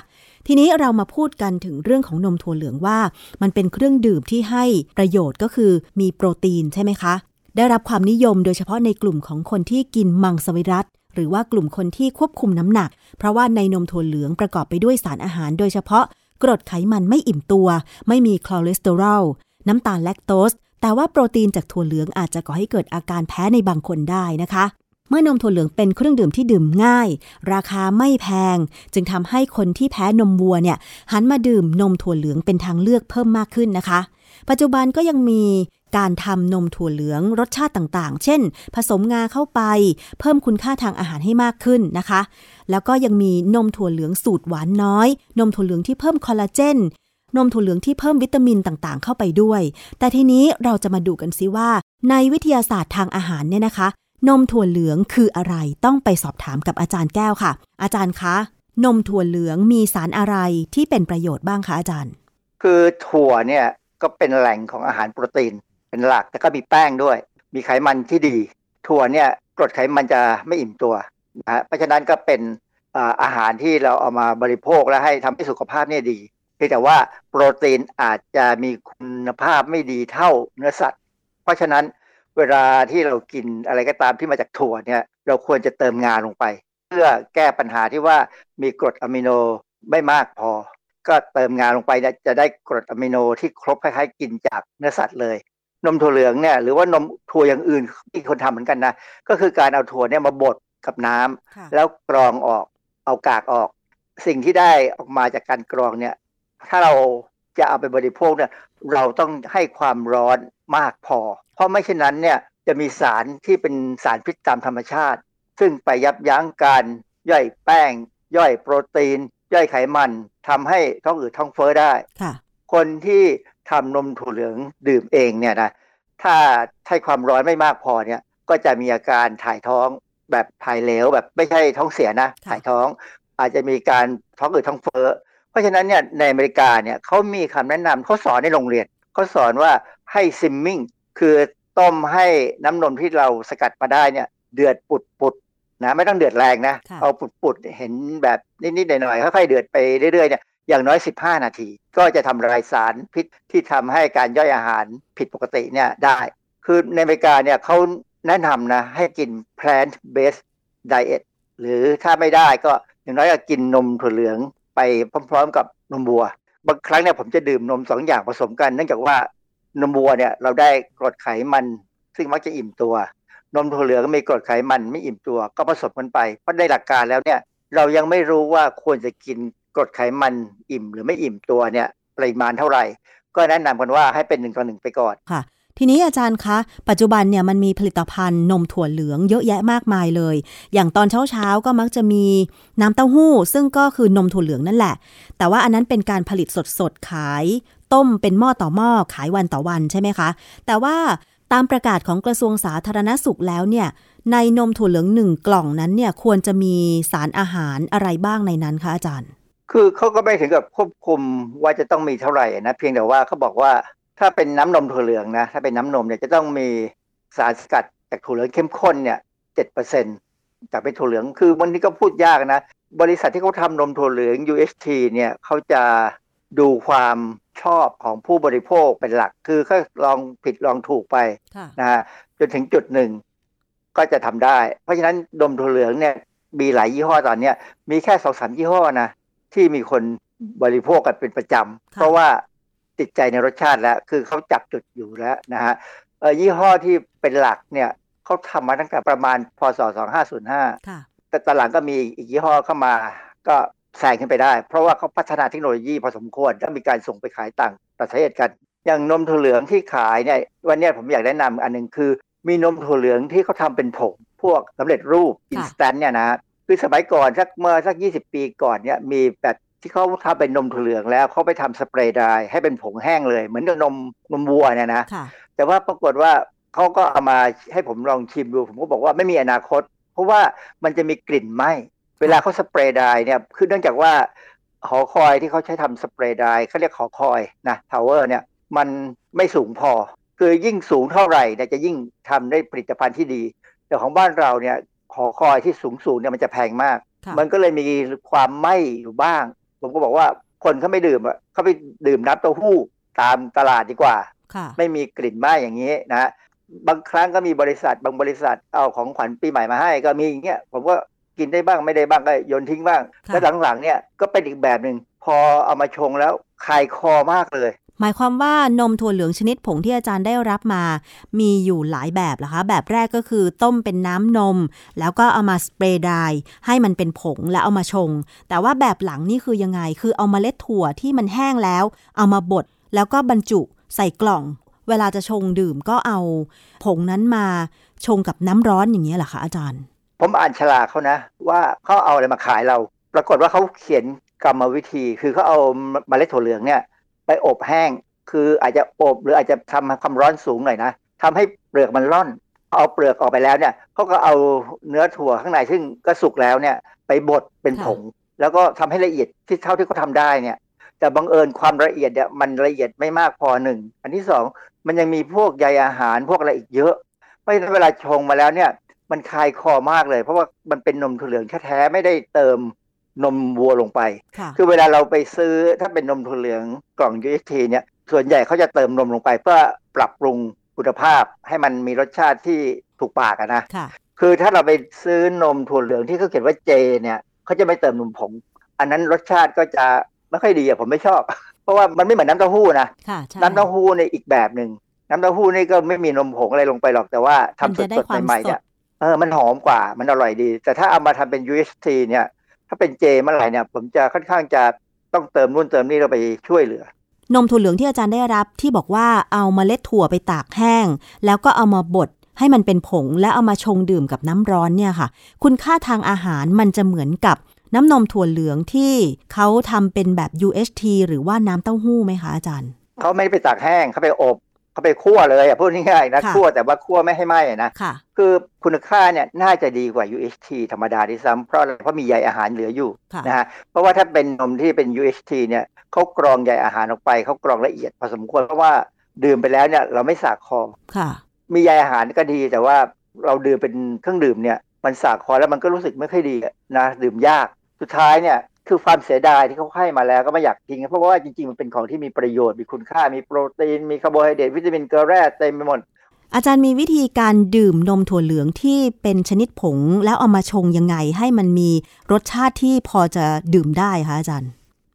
ทีนี้เรามาพูดกันถึงเรื่องของนมถั่วเหลืองว่า มันเป็นเครื่องดื่มที่ให้ประโยชน์ก็คือมีโปรตีนใช่ไหมคะ ได้รับความนิยมโดยเฉพาะในกลุ่มของคนที่กินมังสวิรัตหรือว่ากลุ่มคนที่ควบคุมน้ำหนัก เพราะว่าในนมถั่วเหลืองประกอบไปด้วยสารอาหาร โดยเฉพาะกรดไขมันไม่อิ่มตัว ไม่มีคอเลสเตอรอลน้ำตาลแลคโตส แต่ว่าโปรตีนจากถั่วเหลืองอาจจะก่อให้เกิดอาการแพ้ในบางคนได้นะคะ เมื่อนมถั่วเหลืองเป็นเครื่องดื่มที่ดื่มง่าย ราคาไม่แพง จึงทำให้คนที่แพ้นมวัวเนี่ยหันมาดื่มนมถั่วเหลืองเป็นทางเลือกเพิ่มมากขึ้นนะคะ ปัจจุบันก็ยังมีการทำนมถั่วเหลืองรสชาติต่างๆ เช่น ผสมงาเข้าไป เพิ่มคุณค่าทางอาหารให้มากขึ้นนะคะ แล้วก็ยังมีนมถั่วเหลืองสูตรหวานน้อย นมถั่วเหลืองที่เพิ่มคอลลาเจน นมถั่วเหลืองที่เพิ่มวิตามินต่างๆ เข้าไปด้วย แต่ทีนี้เราจะมาดูกันซิว่า ในวิทยาศาสตร์ทางอาหารเนี่ยนะคะ นมถั่วเหลืองคืออะไรต้องไปสอบถามกับอาจารย์แก้วค่ะ อาจารย์คะ นมถั่วเหลืองมีสารอะไรที่เป็นประโยชน์บ้างคะอาจารย์ คือถั่วเนี่ยก็เป็นแหล่งของอาหารโปรตีนเป็นหลักแต่ก็มีแป้งด้วย มีไขมันที่ดี ถั่วเนี่ยกรดไขมันจะไม่อิ่มตัวนะเพราะฉะนั้นก็เป็นอาหารที่เราเอามาบริโภคและให้ทำให้สุขภาพเนี่ยดี แต่ว่าโปรตีนอาจจะมีคุณภาพไม่ดีเท่าเนื้อสัตว์ เพราะฉะนั้นเวลาที่เรากินอะไรก็ตามที่มาจากถั่วเนี่ยเราควรจะเติมงาลงไป เพื่อแก้ปัญหาที่ว่ามีกรดอะมิโนไม่มากพอ ก็เติมงาลงไปเนี่ยจะได้กรดอะมิโนที่ครบคล้ายๆกินจากเนื้อสัตว์เลย นมถั่วเหลืองเนี่ยหรือว่านมถั่วอย่างอื่นที่คนทำเหมือนกันนะก็คือการเอาถั่วเนี่ยมาบดกับน้ำแล้วกรองออกเอากากออก สิ่งที่ได้ออกมาจากการกรองเนี่ย ถ้าเราจะเอาไปบริโภคเนี่ยเราต้องให้ความร้อนมากพอ เพราะไม่เช่นนั้นเนี่ยจะมีสารที่เป็นสารพิษตามธรรมชาติ ซึ่งไปยับยั้งการย่อยแป้ง ย่อยโปรตีน ย่อยไขมันทำให้ท้องอืดท้องเฟ้อได้คนที่ทำนมถั่วเหลืองดื่มเองเนี่ยนะถ้าใช้ความร้อนไม่มากพอเนี่ยก็จะมีอาการถ่ายท้องแบบถ่ายเหลวแบบไม่ใช่ท้องเสียนะถ่ายท้อง อาจจะมีการท้องอืดท้องเฟ้อ เพราะฉะนั้นเนี่ยในอเมริกาเนี่ยเขามีคำแนะนำเขาสอนในโรงเรียนเขาสอนว่าให้ซิมมิ่งคือต้มให้น้ำนมที่เราสกัดมาได้เนี่ยเดือดปุดปุดนะไม่ต้องเดือดแรงนะเอาปุดปุดเห็นแบบนิดๆหน่อยๆค่อยๆเดือดไปเรื่อยๆเนี่ยอย่างน้อย 15 นาที ก็จะทำลายสารพิษที่ทำให้การย่อยอาหารผิดปกติเนี่ยได้ คือในอเมริกาเนี่ยเขาแนะนำนะให้กิน plant based diet หรือถ้าไม่ได้ก็อย่างน้อยก็กินนมถั่วเหลือง ไปพร้อม ๆ กับนมบัว บางครั้งเนี่ยผมจะดื่มนมสองอย่างผสมกัน เนื่องจากว่านมวัวเนี่ยเราได้กรดไขมัน ซึ่งมักจะอิ่มตัว นมถั่วเหลืองก็มีกรดไขมันไม่อิ่มตัว ก็ผสมกันไปเพราะในหลักการแล้วเนี่ยเรายังไม่รู้ว่าควรจะกินกรดไขมันอิ่มหรือไม่อิ่มตัวเนี่ยปริมาณเท่าไหร่ ก็แนะนำกันว่าให้เป็นหนึ่งต่อหนึ่งไปก่อนค่ะ ทีนี้อาจารย์คะ ปัจจุบันเนี่ยมันมีผลิตภัณฑ์นมถั่วเหลืองเยอะแยะมากมายเลย อย่างตอนเช้าเช้าก็มักจะมีน้ำเต้าหู้ ซึ่งก็คือนมถั่วเหลืองนั่นแหละ แต่ว่าอันนั้นเป็นการผลิตสดๆขาย ต้มเป็นหม้อต่อหม้อขายวันต่อวันใช่ไหมคะ แต่ว่าตามประกาศของกระทรวงสาธารณสุขแล้วเนี่ย ในนมถั่วเหลืองหนึ่งกล่องนั้นเนี่ยควรจะมีสารอาหารอะไรบ้างในนั้นคะอาจารย์ คือเขาก็ไม่ถึงกับควบคุมว่าจะต้องมีเท่าไหร่นะเพียงแต่ว่าเขาบอกว่า ถ้าเป็นน้ำนมถั่วเหลืองนะถ้าเป็นน้ำนมเนี่ยจะต้องมีสารสกัดจากถั่วเหลืองเข้มข้นเนี่ยเจ็ดเปอร์เซ็นต์จากเป็นถั่วเหลืองคือวันนี้ก็พูดยากนะ บริษัทที่เขาทำนมถั่วเหลือง UHT เนี่ยเขาจะดูความชอบของผู้บริโภคเป็นหลัก คือเขาลองผิดลองถูกไปค่ะนะฮะจนถึงจุดหนึ่งก็จะทำได้ เพราะฉะนั้นนมถั่วเหลืองเนี่ยมีหลายยี่ห้อตอนเนี้ยมีแค่สองสามยี่ห้อนะที่มีคนบริโภคกันเป็นประจำค่ะเพราะว่า ติดใจในรสชาติแล้ว คือเขาจับจุดอยู่แล้วนะฮะเอ่อยี่ห้อที่เป็นหลักเนี่ยเขาทำมาตั้งแต่ประมาณพศ 2505ค่ะแต่ตอนหลังก็มีอีกยี่ห้อเข้ามาก็แซงขึ้นไปได้ เพราะว่าเขาพัฒนาเทคโนโลยีพอสมควร แล้วมีการส่งไปขายต่างประเทศกัน อย่างนมถั่วเหลืองที่ขายเนี่ยวันเนี้ยผมอยากแนะนำอันหนึ่งคือ มีนมถั่วเหลืองที่เขาทำเป็นผงพวกสำเร็จรูป instant เนี่ยนะคือสมัยก่อนสักเมื่อสัก 20 ปีก่อนเนี่ยมีแบบ ที่เขาทำเป็นนมถั่วเหลืองแล้วเขาไปทำ spray dry ให้เป็นผงแห้งเลย เหมือนกับนมนมวัวเนี่ยนะค่ะแต่ว่าปรากฏว่าเขาก็เอามาให้ผมลองชิมดู ผมก็บอกว่าไม่มีอนาคต เพราะว่ามันจะมีกลิ่นไหม้เวลาเขา spray dry เนี่ยคือเนื่องจากว่าหอคอยที่เขาใช้ทำ spray dry เขาเรียกหอคอยนะ tower เนี่ยมันไม่สูงพอ คือยิ่งสูงเท่าไหร่เนี่ยจะยิ่งทำได้ผลิตภัณฑ์ที่ดีแต่ของบ้านเราเนี่ยหอคอยที่สูงสูงเนี่ยมันจะแพงมากค่ะมันก็เลยมีความไหม้อยู่บ้าง ผมก็บอกว่าคนเขาไม่ดื่มอะเขาไปดื่มน้ำเต้าหู้ตามตลาดดีกว่าค่ะไม่มีกลิ่นไหม้อย่างนี้นะบางครั้งก็มีบริษัทบางบริษัทเอาของขวัญปีใหม่มาให้ ก็มีอย่างเงี้ยผมก็กินได้บ้างไม่ได้บ้างก็โยนทิ้งบ้างค่ะแล้วหลังๆเนี่ยก็เป็นอีกแบบหนึ่งพอเอามาชงแล้วคายคอมากเลย หมายความว่านมถั่วเหลืองชนิดผงที่อาจารย์ได้รับมา มีอยู่หลายแบบเหรอคะ แบบแรกก็คือต้มเป็นน้ำนม แล้วก็เอามาสเปรย์ไดร์ให้มันเป็นผงแล้วเอามาชง แต่ว่าแบบหลังนี่คือยังไง คือเอามาเล็ดถั่วที่มันแห้งแล้ว เอามาบดแล้วก็บรรจุใส่กล่อง เวลาจะชงดื่มก็เอาผงนั้นมาชงกับน้ำร้อนอย่างนี้ยเหรอคะอาจารย์ ผมอ่านฉลากเขานะ ว่าเขาเอาอะไรมาขายเรา ปรากฏว่าเขาเขียนกรรมวิธี คือเขาเอาเมล็ดถั่วเหลืองเนี่ย ไปอบแห้ง คืออาจจะอบหรืออาจจะทำความร้อนสูงหน่อยนะทำให้เปลือกมันร่อน เอาเปลือกออกไปแล้วเนี่ยเขาก็เอาเนื้อถั่วข้างในซึ่งก็สุกแล้วเนี่ย ไปบดเป็นผง แล้วก็ทำให้ละเอียดที่เท่าที่เขาทำได้เนี่ย แต่บังเอิญความละเอียดเนี่ยมันละเอียดไม่มากพอหนึ่งอันที่สองมันยังมีพวกใยอาหารพวกอะไรอีกเยอะเพราะฉะนั้นเวลาชงมาแล้วเนี่ย มันคายคอมากเลย เพราะว่ามันเป็นนมถั่วเหลืองแท้ๆไม่ได้เติม นมวัวลงไปค่ะคือเวลาเราไปซื้อถ้าเป็นนมถั่วเหลืองกล่อง UHT เนี่ยส่วนใหญ่เขาจะเติมนมลงไป เพื่อปรับปรุงคุณภาพให้มันมีรสชาติที่ถูกปากอะนะค่ะคือถ้าเราไปซื้อนมถั่วเหลืองที่เขาเขียนว่าเจเนี่ยเขาจะไม่เติมนมผง อันนั้นรสชาติก็จะไม่ค่อยดีอะผมไม่ชอบ เพราะว่ามันไม่เหมือนน้ำเต้าหู้นะค่ะใช่น้ำเต้าหู้ในยอีกแบบหนึ่งน้ำเต้าหู้นี่ก็ไม่มีนมผงอะไรลงไปหรอกแต่ว่าทำมันสจะได้ดความๆใหม่ๆสเนี่ยดเออมันหอมกว่ามันอร่อยดี แต่ถ้าเอามาทำเป็น UHT เนี่ย ถ้าเป็นเจเมื่อไหร่เนี่ยผมจะค่อนข้างจะต้องเติมนู่นเติมนี่เราไปช่วยเหลือนมถั่วเหลืองที่อาจารย์ได้รับที่บอกว่าเอาเมล็ดถั่วไปตากแห้ง แล้วก็เอามาบดให้มันเป็นผงแล้วเอามาชงดื่มกับน้ำร้อนเนี่ยค่ะ คุณค่าทางอาหารมันจะเหมือนกับน้ำนมถั่วเหลืองที่เขาทำเป็นแบบ UHT หรือว่าน้ำเต้าหู้ไหมคะอาจารย์เขาไม่ได้ไปตากแห้งเขาไปอบ เขาไปคั่วเลยอะพูดง่ายๆนะค่ะคั่วแต่ว่าคั่วไม่ให้ไหม้อะนะค่ะคือคุณค่าเนี่ยน่าจะดีกว่า UHT ธรรมดาที่ซ้ำเพราะอะไรเพราะมีใยอาหารเหลืออยู่ค่ะนะฮะเพราะว่าถ้าเป็นนมที่เป็น UHT เนี่ยเขากรองใยอาหารออกไปเขากรองละเอียดพอสมควรเพราะว่าดื่มไปแล้วเนี่ยเราไม่สากคอค่ะมีใยอาหารก็ดีแต่ว่าเราดื่มเป็นเครื่องดื่มเนี่ยมันสากคอแล้วมันก็รู้สึกไม่ค่อยดีอะนะดื่มยากสุดท้ายเนี่ย คือความเสียดายที่เขาให้มาแล้วก็ไม่อยากทิ้งเพราะว่าจริงๆ มันเป็นของที่มีประโยชน์มีคุณค่ามีโปรตีน มีคาร์โบไฮเดรตวิตามินเกลือแร่เต็มไปหมด อาจารย์มีวิธีการดื่มนมถั่วเหลืองที่เป็นชนิดผง แล้วเอามาชงยังไงให้มันมีรสชาติที่พอจะดื่มได้คะอาจารย์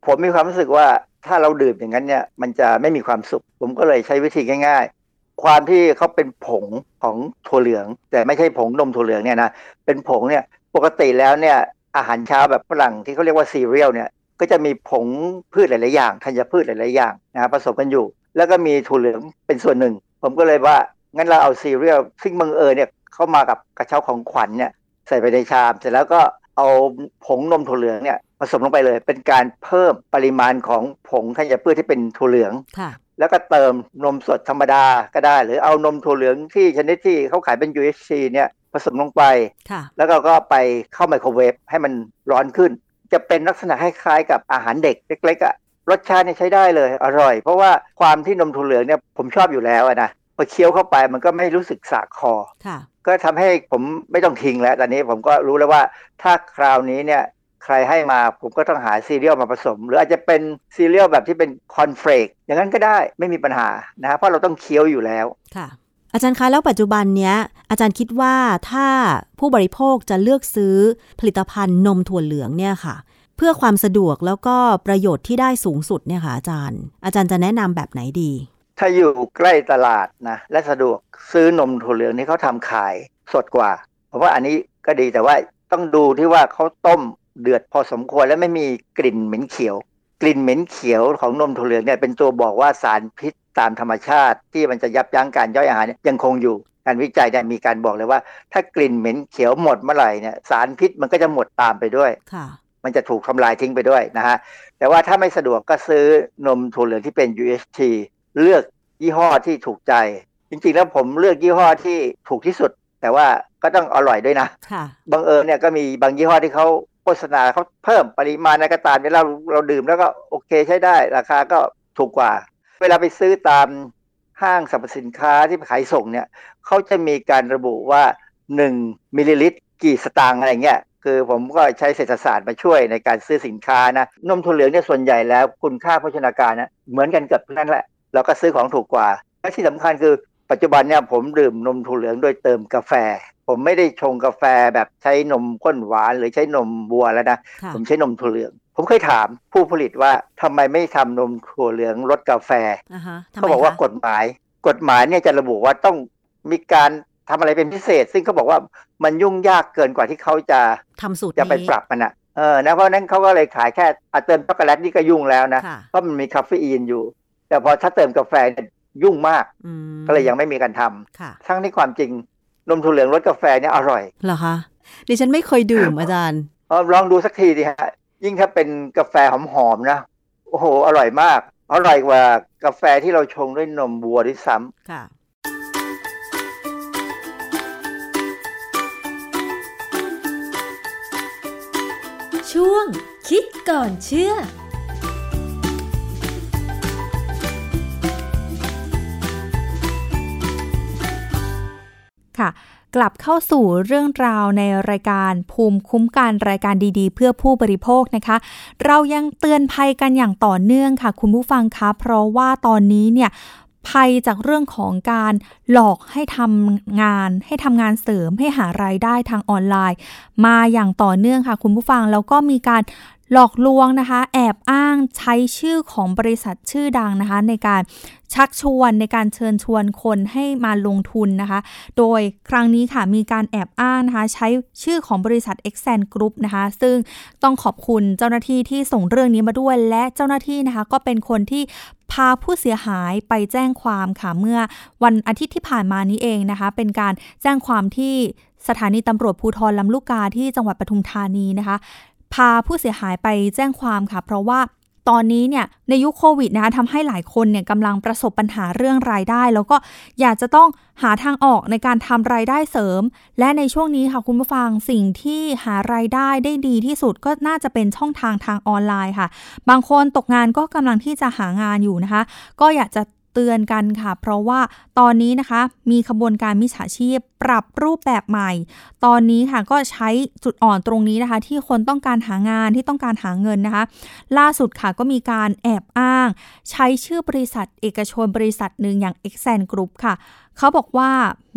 ผมมีความรู้สึกว่าถ้าเราดื่มอย่างนั้นเนี่ยมันจะไม่มีความสุข ผมก็เลยใช้วิธีง่าย ๆ ความที่เขาเป็นผงของถั่วเหลือง แต่ไม่ใช่ผงนมถั่วเหลืองเนี่ยนะเป็นผงเนี่ยปกติแล้วเนี่ย อาหารเช้าแบบฝรั่งที่เขาเรียกว่าซีเรียลเนี่ยก็จะมีผงพืชหลาย ๆ อย่างธัญพืชหลาย ๆ อย่างนะผสมกันอยู่ แล้วก็มีถั่วเหลืองเป็นส่วนหนึ่ง ผมก็เลยว่า งั้นเราเอาซีเรียลซึ่งบังเอิญเนี่ยเข้ามากับกระเช้าของขวัญเนี่ยใส่ไปในชาม เสร็จแล้วก็เอาผงนมถั่วเหลืองเนี่ยผสมลงไปเลย เป็นการเพิ่มปริมาณของผงธัญพืชที่เป็นถั่วเหลืองค่ะแล้วก็เติมนมสดธรรมดาก็ได้ หรือเอานมถั่วเหลืองที่ชนิดที่เขาขายเป็น UHT เนี่ยผสมลงไปค่ะแล้วเราก็ไปเข้าไมโครเวฟให้มันร้อนขึ้น จะเป็นลักษณะคล้ายๆกับอาหารเด็กเล็กๆอะรสชาติเนี่ยใช้ได้เลยอร่อย เพราะว่าความที่นมถั่วเหลืองเนี่ยผมชอบอยู่แล้วอะนะพอเคี้ยวเข้าไปมันก็ไม่รู้สึกสากคอค่ะก็ทำให้ผมไม่ต้องทิ้งแล้ว ตอนนี้ผมก็รู้แล้วว่าถ้าคราวนี้เนี่ยใครให้มาผมก็ต้องหาซีเรียลมาผสม หรืออาจจะเป็นซีเรียลแบบที่เป็นคอนเฟลกอย่างนั้นก็ได้ไม่มีปัญหานะฮะเพราะเราต้องเคี้ยวอยู่แล้วค่ะ อาจารย์คะแล้วปัจจุบันเนี้ย อาจารย์คิดว่าถ้าผู้บริโภคจะเลือกซื้อผลิตภัณฑ์นมถั่วเหลืองเนี่ยค่ะ เพื่อความสะดวกแล้วก็ประโยชน์ที่ได้สูงสุดเนี่ยค่ะอาจารย์ อาจารย์จะแนะนำแบบไหนดี ถ้าอยู่ใกล้ตลาดนะและสะดวกซื้อนมถั่วเหลืองที่เขาทำขายสดกว่าผมว่าอันนี้ก็ดีแต่ว่าต้องดูที่ว่าเขาต้มเดือดพอสมควรและไม่มีกลิ่นเหม็นเขียว กลิ่นเหม็นเขียวของนมถั่วเหลืองเนี่ยเป็นตัวบอกว่าสารพิษตามธรรมชาติ ที่มันจะยับยั้งการย่อยอาหารเนี่ยยังคงอยู่การวิจัยเนี่ยมีการบอกเลยว่า ถ้ากลิ่นเหม็นเขียวหมดเมื่อไหร่เนี่ยสารพิษมันก็จะหมดตามไปด้วยค่ะมันจะถูกทำลายทิ้งไปด้วยนะฮะแต่ว่าถ้าไม่สะดวกก็ซื้อนมถั่วเหลืองที่เป็น UHT เลือกยี่ห้อที่ถูกใจ จริงๆแล้วผมเลือกยี่ห้อที่ถูกที่สุด แต่ว่าก็ต้องอร่อยด้วยนะค่ะบังเอิญเนี่ยก็มีบางยี่ห้อที่เขา โฆษณาเขาเพิ่มปริมาณในกระตามเวลาเราดื่มแล้วก็โอเคใช้ได้ ราคาก็ถูกกว่า เวลาไปซื้อตามห้างสรรพสินค้าที่ขายส่งเนี่ยเขาจะมีการระบุว่า 1 มิลลิลิตร กี่สตางค์อะไรเงี้ยคือผมก็ใช้เศรษฐศาสตร์มาช่วยในการซื้อสินค้านะนมถั่วเหลืองเนี่ยส่วนใหญ่แล้วคุณค่าโภชนาการนะเหมือนกันเกือบทุกนั้นแหละเราก็ซื้อของถูกกว่าและที่สำคัญคือปัจจุบันเนี่ยผมดื่มนมถั่วเหลืองโดยเติมกาแฟ ผมไม่ได้ชงกาแฟแบบใช้นมข้นหวานหรือใช้นมบัวแล้วนะค่ะผมใช้นมถั่วเหลือง ผมเคยถามผู้ผลิตว่าทำไมไม่ทำนมถั่วเหลืองรสกาแฟอ่าฮะทำไมเขาบอกว่าคะกฎหมาย กฎหมายเนี่ยจะระบุว่าต้องมีการทำอะไรเป็นพิเศษ ซึ่งเขาบอกว่ามันยุ่งยากเกินกว่าที่เขาจะทำสูตรจะไปนี้ปรับมันอะเออนะเพราะฉะนั้นเขาก็เลยขายแค่อะเติมช็อกโกแลตนี่ก็ยุ่งแล้วนะค่ะเพราะมันมีคาเฟอีนอยู่ แต่พอถ้าเติมกาแฟเนี่ยยุ่งมากอืมก็เลยยังไม่มีการทำค่ะทั้งที่ความจริง นมถั่วเหลืองรสกาแฟเนี่ยอร่อยเหรอคะดิฉันไม่เคยดื่มอาจารย์เออลองดูสักทีดิฮะยิ่งถ้าเป็นกาแฟหอมๆนะโอ้โหอร่อยมากอร่อยกว่ากาแฟที่เราชงด้วยนมวัวด้วยซ้ำค่ะ ช่วงคิดก่อนเชื่อ ค่ะ กลับเข้าสู่เรื่องราวในรายการภูมิคุ้มกันรายการดีๆ เพื่อผู้บริโภคนะคะ เรายังเตือนภัยกันอย่างต่อเนื่องค่ะ คุณผู้ฟังคะเพราะว่าตอนนี้เนี่ยภัยจากเรื่องของการหลอกให้ทำงาน ให้ทำงานเสริมให้หารายได้ทางออนไลน์ มาอย่างต่อเนื่องค่ะคุณผู้ฟังแล้วก็มีการ หลอกลวงนะคะ แอบอ้างใช้ชื่อของบริษัทชื่อดังนะคะ ในการชักชวนในการเชิญชวนคนให้มาลงทุนนะคะ โดยครั้งนี้ค่ะมีการแอบอ้างนะคะ ใช้ชื่อของบริษัท e x a n Group นะคะ ซึ่งต้องขอบคุณเจ้าหน้าที่ที่ส่งเรื่องนี้มาด้วย และเจ้าหน้าที่นะคะ ก็เป็นคนที่พาผู้เสียหายไปแจ้งความค่ะเมื่อวันอาทิตย์ที่ผ่านมานี้เองนะคะ เป็นการแจ้งความที่สถานีตำรวจภูธรลำลูกกาที่จังหวัดปทุมธานีนะคะ พาผู้เสียหายไปแจ้งความค่ะ เพราะว่าตอนนี้เนี่ยในยุคโควิดนะคะทำให้หลายคนเนี่ยกำลังประสบปัญหาเรื่องรายได้ แล้วก็อยากจะต้องหาทางออกในการทำรายได้เสริม และในช่วงนี้ค่ะคุณผู้ฟังสิ่งที่หารายได้ได้ดีที่สุดก็น่าจะเป็นช่องทางทางออนไลน์ค่ะ บางคนตกงานก็กำลังที่จะหางานอยู่นะคะ ก็อยากจะ เตือนกันค่ะ เพราะว่าตอนนี้นะคะมีขบวนการมิจฉาชีพปรับรูปแบบใหม่ ตอนนี้ค่ะก็ใช้จุดอ่อนตรงนี้นะคะ ที่คนต้องการหางานที่ต้องการหาเงินนะคะ ล่าสุดค่ะก็มีการแอบอ้าง ใช้ชื่อบริษัท เอกชนบริษัทหนึ่งอย่าง e x a n Group ค่ะ เขาบอกว่า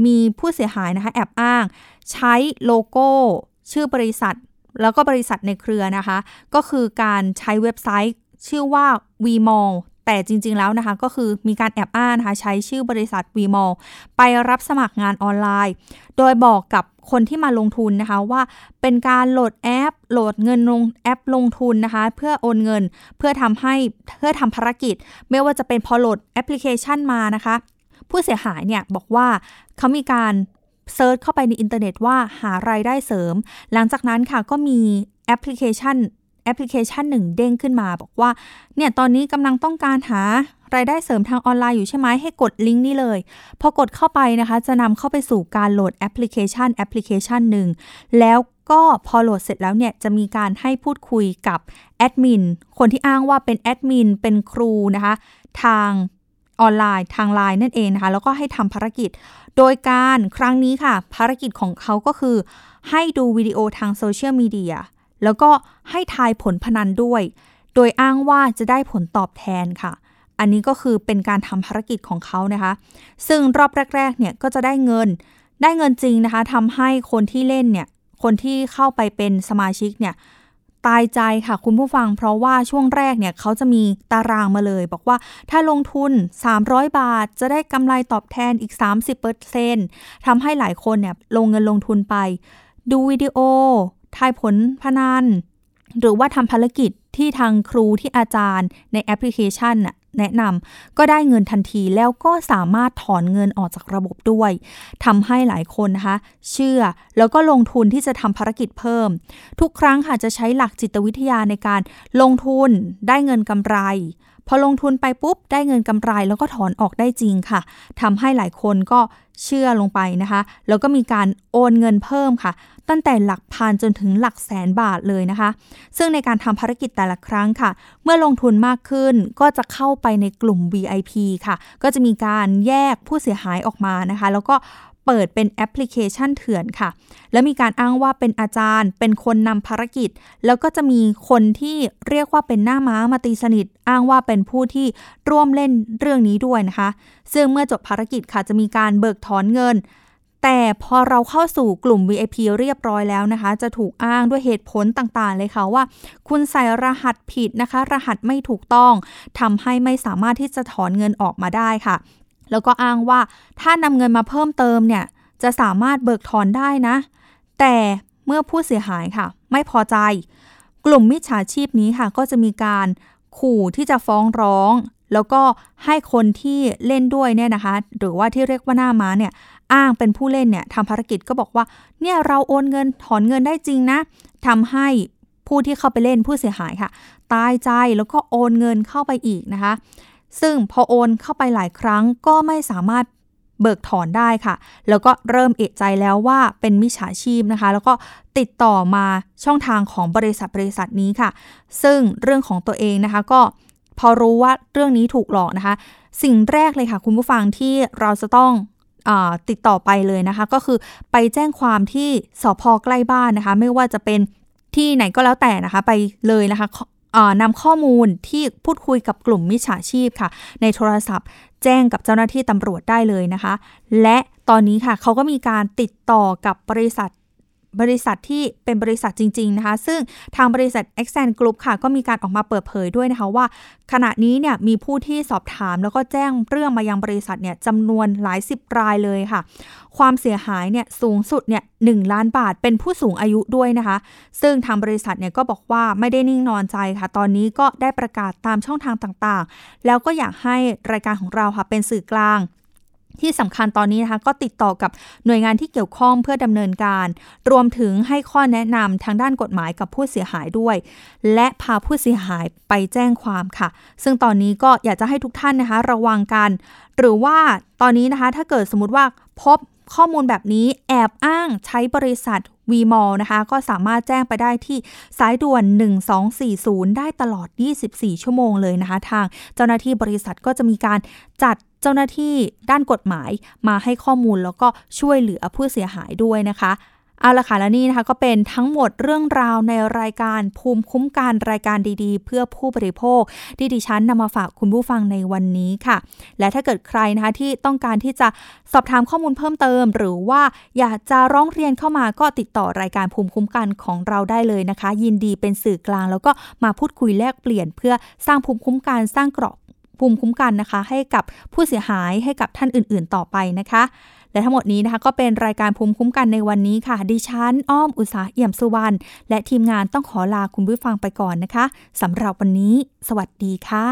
มีผู้เสียหายนะคะ แอบอ้าง ใช้โลโก้ ชื่อบริษัท แล้วก็บริษัทในเครือนะคะ ก็คือการใช้เว็บไซต์ชื่อว่า vmall แต่จริง ๆ แล้วนะคะ ก็คือมีการแอบอ้างนะคะใช้ชื่อบริษัท vmall ไปรับสมัครงานออนไลน์ โดยบอกกับคนที่มาลงทุนนะคะว่าเป็นการโหลดแอป โหลดเงินลงแอปลงทุนนะคะ เพื่อโอนเงินเพื่อทำให้เพื่อทำภารกิจ ไม่ว่าจะเป็นพอโหลดแอปพลิเคชันมานะคะ ผู้เสียหายเนี่ยบอกว่าเขามีการ search เข้าไปในอินเทอร์เน็ตว่าหารายได้เสริม หลังจากนั้นค่ะก็มีแอปพลิเคชัน แอปพลิเคชันหนึ่งเด้งขึ้นมา บอกว่าเนี่ยตอนนี้กำลังต้องการหารายได้เสริมทางออนไลน์อยู่ใช่ไหมให้กดลิงก์นี้เลย พอกดเข้าไปนะคะ จะนำเข้าไปสู่การโหลดแอปพลิเคชันแอปพลิเคชันหนึ่งแล้วก็พอโหลดเสร็จแล้วเนี่ยจะมีการให้พูดคุยกับแอดมินคนที่อ้างว่าเป็นแอดมินเป็นครูนะคะทางออนไลน์ทางไลน์นั่นเองนะคะแล้วก็ให้ทำภารกิจ โดยการครั้งนี้ค่ะ ภารกิจของเขาก็คือ ให้ดูวิดีโอทางโซเชียลมีเดีย แล้วก็ให้ทายผลพนันด้วย โดยอ้างว่าจะได้ผลตอบแทนค่ะ อันนี้ก็คือเป็นการทำภารกิจของเขานะคะ ซึ่งรอบแรกๆเนี่ยก็จะได้เงิน ได้เงินจริงนะคะทำให้คนที่เล่นเนี่ย คนที่เข้าไปเป็นสมาชิกเนี่ยตายใจค่ะคุณผู้ฟัง เพราะว่าช่วงแรกเนี่ยเขาจะมีตารางมาเลย บอกว่าถ้าลงทุน 300 บาท จะได้กำไรตอบแทนอีก 30%ทำให้หลายคนเนี่ยลงเงินลงทุนไป ดูวิดีโอ ทายผลพนันหรือว่าทำภารกิจที่ทางครูที่อาจารย์ในแอปพลิเคชันน่ะแนะนำก็ได้เงินทันทีแล้วก็สามารถถอนเงินออกจากระบบด้วยทำให้หลายคนนะคะเชื่อแล้วก็ลงทุนที่จะทำภารกิจเพิ่ม ทุกครั้งค่ะจะใช้หลักจิตวิทยาในการลงทุนได้เงินกำไร พอลงทุนไปปุ๊บได้เงินกำไรแล้วก็ถอนออกได้จริงค่ะทำให้หลายคนก็เชื่อลงไปนะคะ แล้วก็มีการโอนเงินเพิ่มค่ะ ตั้งแต่หลักพันจนถึงหลักแสนบาทเลยนะคะ ซึ่งในการทำภารกิจแต่ละครั้งค่ะ เมื่อลงทุนมากขึ้นก็จะเข้าไปในกลุ่ม VIP ค่ะ ก็จะมีการแยกผู้เสียหายออกมานะคะ แล้วก็เปิดเป็นแอปพลิเคชันเถื่อนค่ะ แล้วมีการอ้างว่าเป็นอาจารย์ เป็นคนนำภารกิจ แล้วก็จะมีคนที่เรียกว่าเป็นหน้าม้ามาตีสนิท อ้างว่าเป็นผู้ที่ร่วมเล่นเรื่องนี้ด้วยนะคะ ซึ่งเมื่อจบภารกิจค่ะจะมีการเบิกถอนเงิน แต่พอเราเข้าสู่กลุ่ม VIP เรียบร้อยแล้วนะคะ จะถูกอ้างด้วยเหตุผลต่างๆ เลยค่ะว่า คุณใส่รหัสผิดนะคะ รหัสไม่ถูกต้องทำให้ไม่สามารถที่จะถอนเงินออกมาได้ค่ะ แล้วก็อ้างว่าถ้านำเงินมาเพิ่มเติมเนี่ยจะสามารถเบิกถอนได้นะ แต่เมื่อผู้เสียหายค่ะ ไม่พอใจ กลุ่มมิจฉาชีพนี้ค่ะ ก็จะมีการขู่ที่จะฟ้องร้อง แล้วก็ให้คนที่เล่นด้วยเนี่ยนะคะ หรือว่าที่เรียกว่าหน้าม้าเนี่ย อ้างเป็นผู้เล่นเนี่ยทำภารกิจก็บอกว่า เนี่ยเราโอนเงินถอนเงินได้จริงนะทำให้ผู้ที่เข้าไปเล่นผู้เสียหายค่ะ ตายใจแล้วก็โอนเงินเข้าไปอีกนะคะ ซึ่งพอโอนเข้าไปหลายครั้งก็ไม่สามารถเบิกถอนได้ค่ะ แล้วก็เริ่มเอะใจแล้วว่าเป็นมิจฉาชีพนะคะ แล้วก็ติดต่อมาช่องทางของบริษัทบริษัทนี้ค่ะ ซึ่งเรื่องของตัวเองนะคะก็พอรู้ว่าเรื่องนี้ถูกหลอกนะคะ สิ่งแรกเลยค่ะ คุณผู้ฟังที่เราจะต้อง ติดต่อไปเลยนะคะ ก็คือไปแจ้งความที่สพใกล้บ้านนะคะ ไม่ว่าจะเป็นที่ไหนก็แล้วแต่นะคะ ไปเลยนะคะนำข้อมูลที่พูดคุยกับกลุ่มมิจฉาชีพค่ะ ในโทรศัพท์ แจ้งกับเจ้าหน้าที่ตำรวจได้เลยนะคะ และตอนนี้ค่ะเขาก็มีการติดต่อกับบริษัท บริษัทที่เป็นบริษัทจริง ๆ นะคะ ซึ่งทางบริษัท e x a n Group ค่ะ ก็มีการออกมาเปิดเผยด้วยนะคะว่า ขณะนี้เนี่ยมีผู้ที่สอบถามแล้วก็แจ้งเรื่องมายังบริษัทเนี่ยจำนวนหลายสิบรายเลยค่ะ ความเสียหายเนี่ยสูงสุดเนี่ยหล้านบาทเป็นผู้สูงอายุด้วยนะคะ ซึ่งทางบริษัทเนี่ยก็บอกว่าไม่ได้นิ่งนอนใจค่ะ ตอนนี้ก็ได้ประกาศตามช่องทางต่างๆ แล้วก็อยากให้รายการของเราค่ะเป็นสื่อกลาง ที่สำคัญตอนนี้นะคะก็ติดต่อกับหน่วยงานที่เกี่ยวข้องเพื่อดำเนินการ รวมถึงให้ข้อแนะนำทางด้านกฎหมายกับผู้เสียหายด้วย และพาผู้เสียหายไปแจ้งความค่ะ ซึ่งตอนนี้ก็อยากจะให้ทุกท่านนะคะ ระวังกัน หรือว่าตอนนี้นะคะ ถ้าเกิดสมมติว่าพบข้อมูลแบบนี้แอบอ้างใช้บริษัท v m a l นะคะ ก็สามารถแจ้งไปได้ที่สายด่วน 1240 ได้ตลอด 24 ชั่วโมงเลยนะคะ ทางเจ้าหน้าที่บริษัทก็จะมีการจัด เจ้าหน้าที่ด้านกฎหมายมาให้ข้อมูลแล้วก็ช่วยเหลือผู้เสียหายด้วยนะคะเอาละค่ะและนี่นะคะก็เป็นทั้งหมดเรื่องราวในรายการภูมิคุ้มกันรายการดีๆ เพื่อผู้บริโภคที่ดิฉันนำมาฝากคุณผู้ฟังในวันนี้ค่ะ และถ้าเกิดใครนะคะที่ต้องการที่จะสอบถามข้อมูลเพิ่มเติม หรือว่าอยากจะร้องเรียนเข้ามาก็ติดต่อรายการภูมิคุ้มกันของเราได้เลยนะคะ ยินดีเป็นสื่อกลาง แล้วก็มาพูดคุยแลกเปลี่ยนเพื่อสร้างภูมิคุ้มกันสร้างเกราะ ภูมิคุ้มกันนะคะ ให้กับผู้เสียหายให้กับท่านอื่น ๆ ต่อไปนะคะ และทั้งหมดนี้นะคะ ก็เป็นรายการภูมิคุ้มกันในวันนี้ค่ะ ดิฉันอ้อมอุตสาเอี่ยมสุวรรณและทีมงานต้องขอลาคุณผู้ฟังไปก่อนนะคะสำหรับวันนี้ สวัสดีค่ะ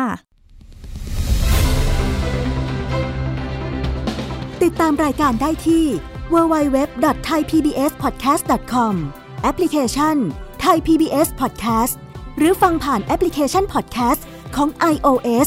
ติดตามรายการได้ที่ www.thaipbspodcast.com แอปพลิเคชัน Thai PBS Podcast หรือฟังผ่านแอปพลิเคชัน Podcast ของ iOS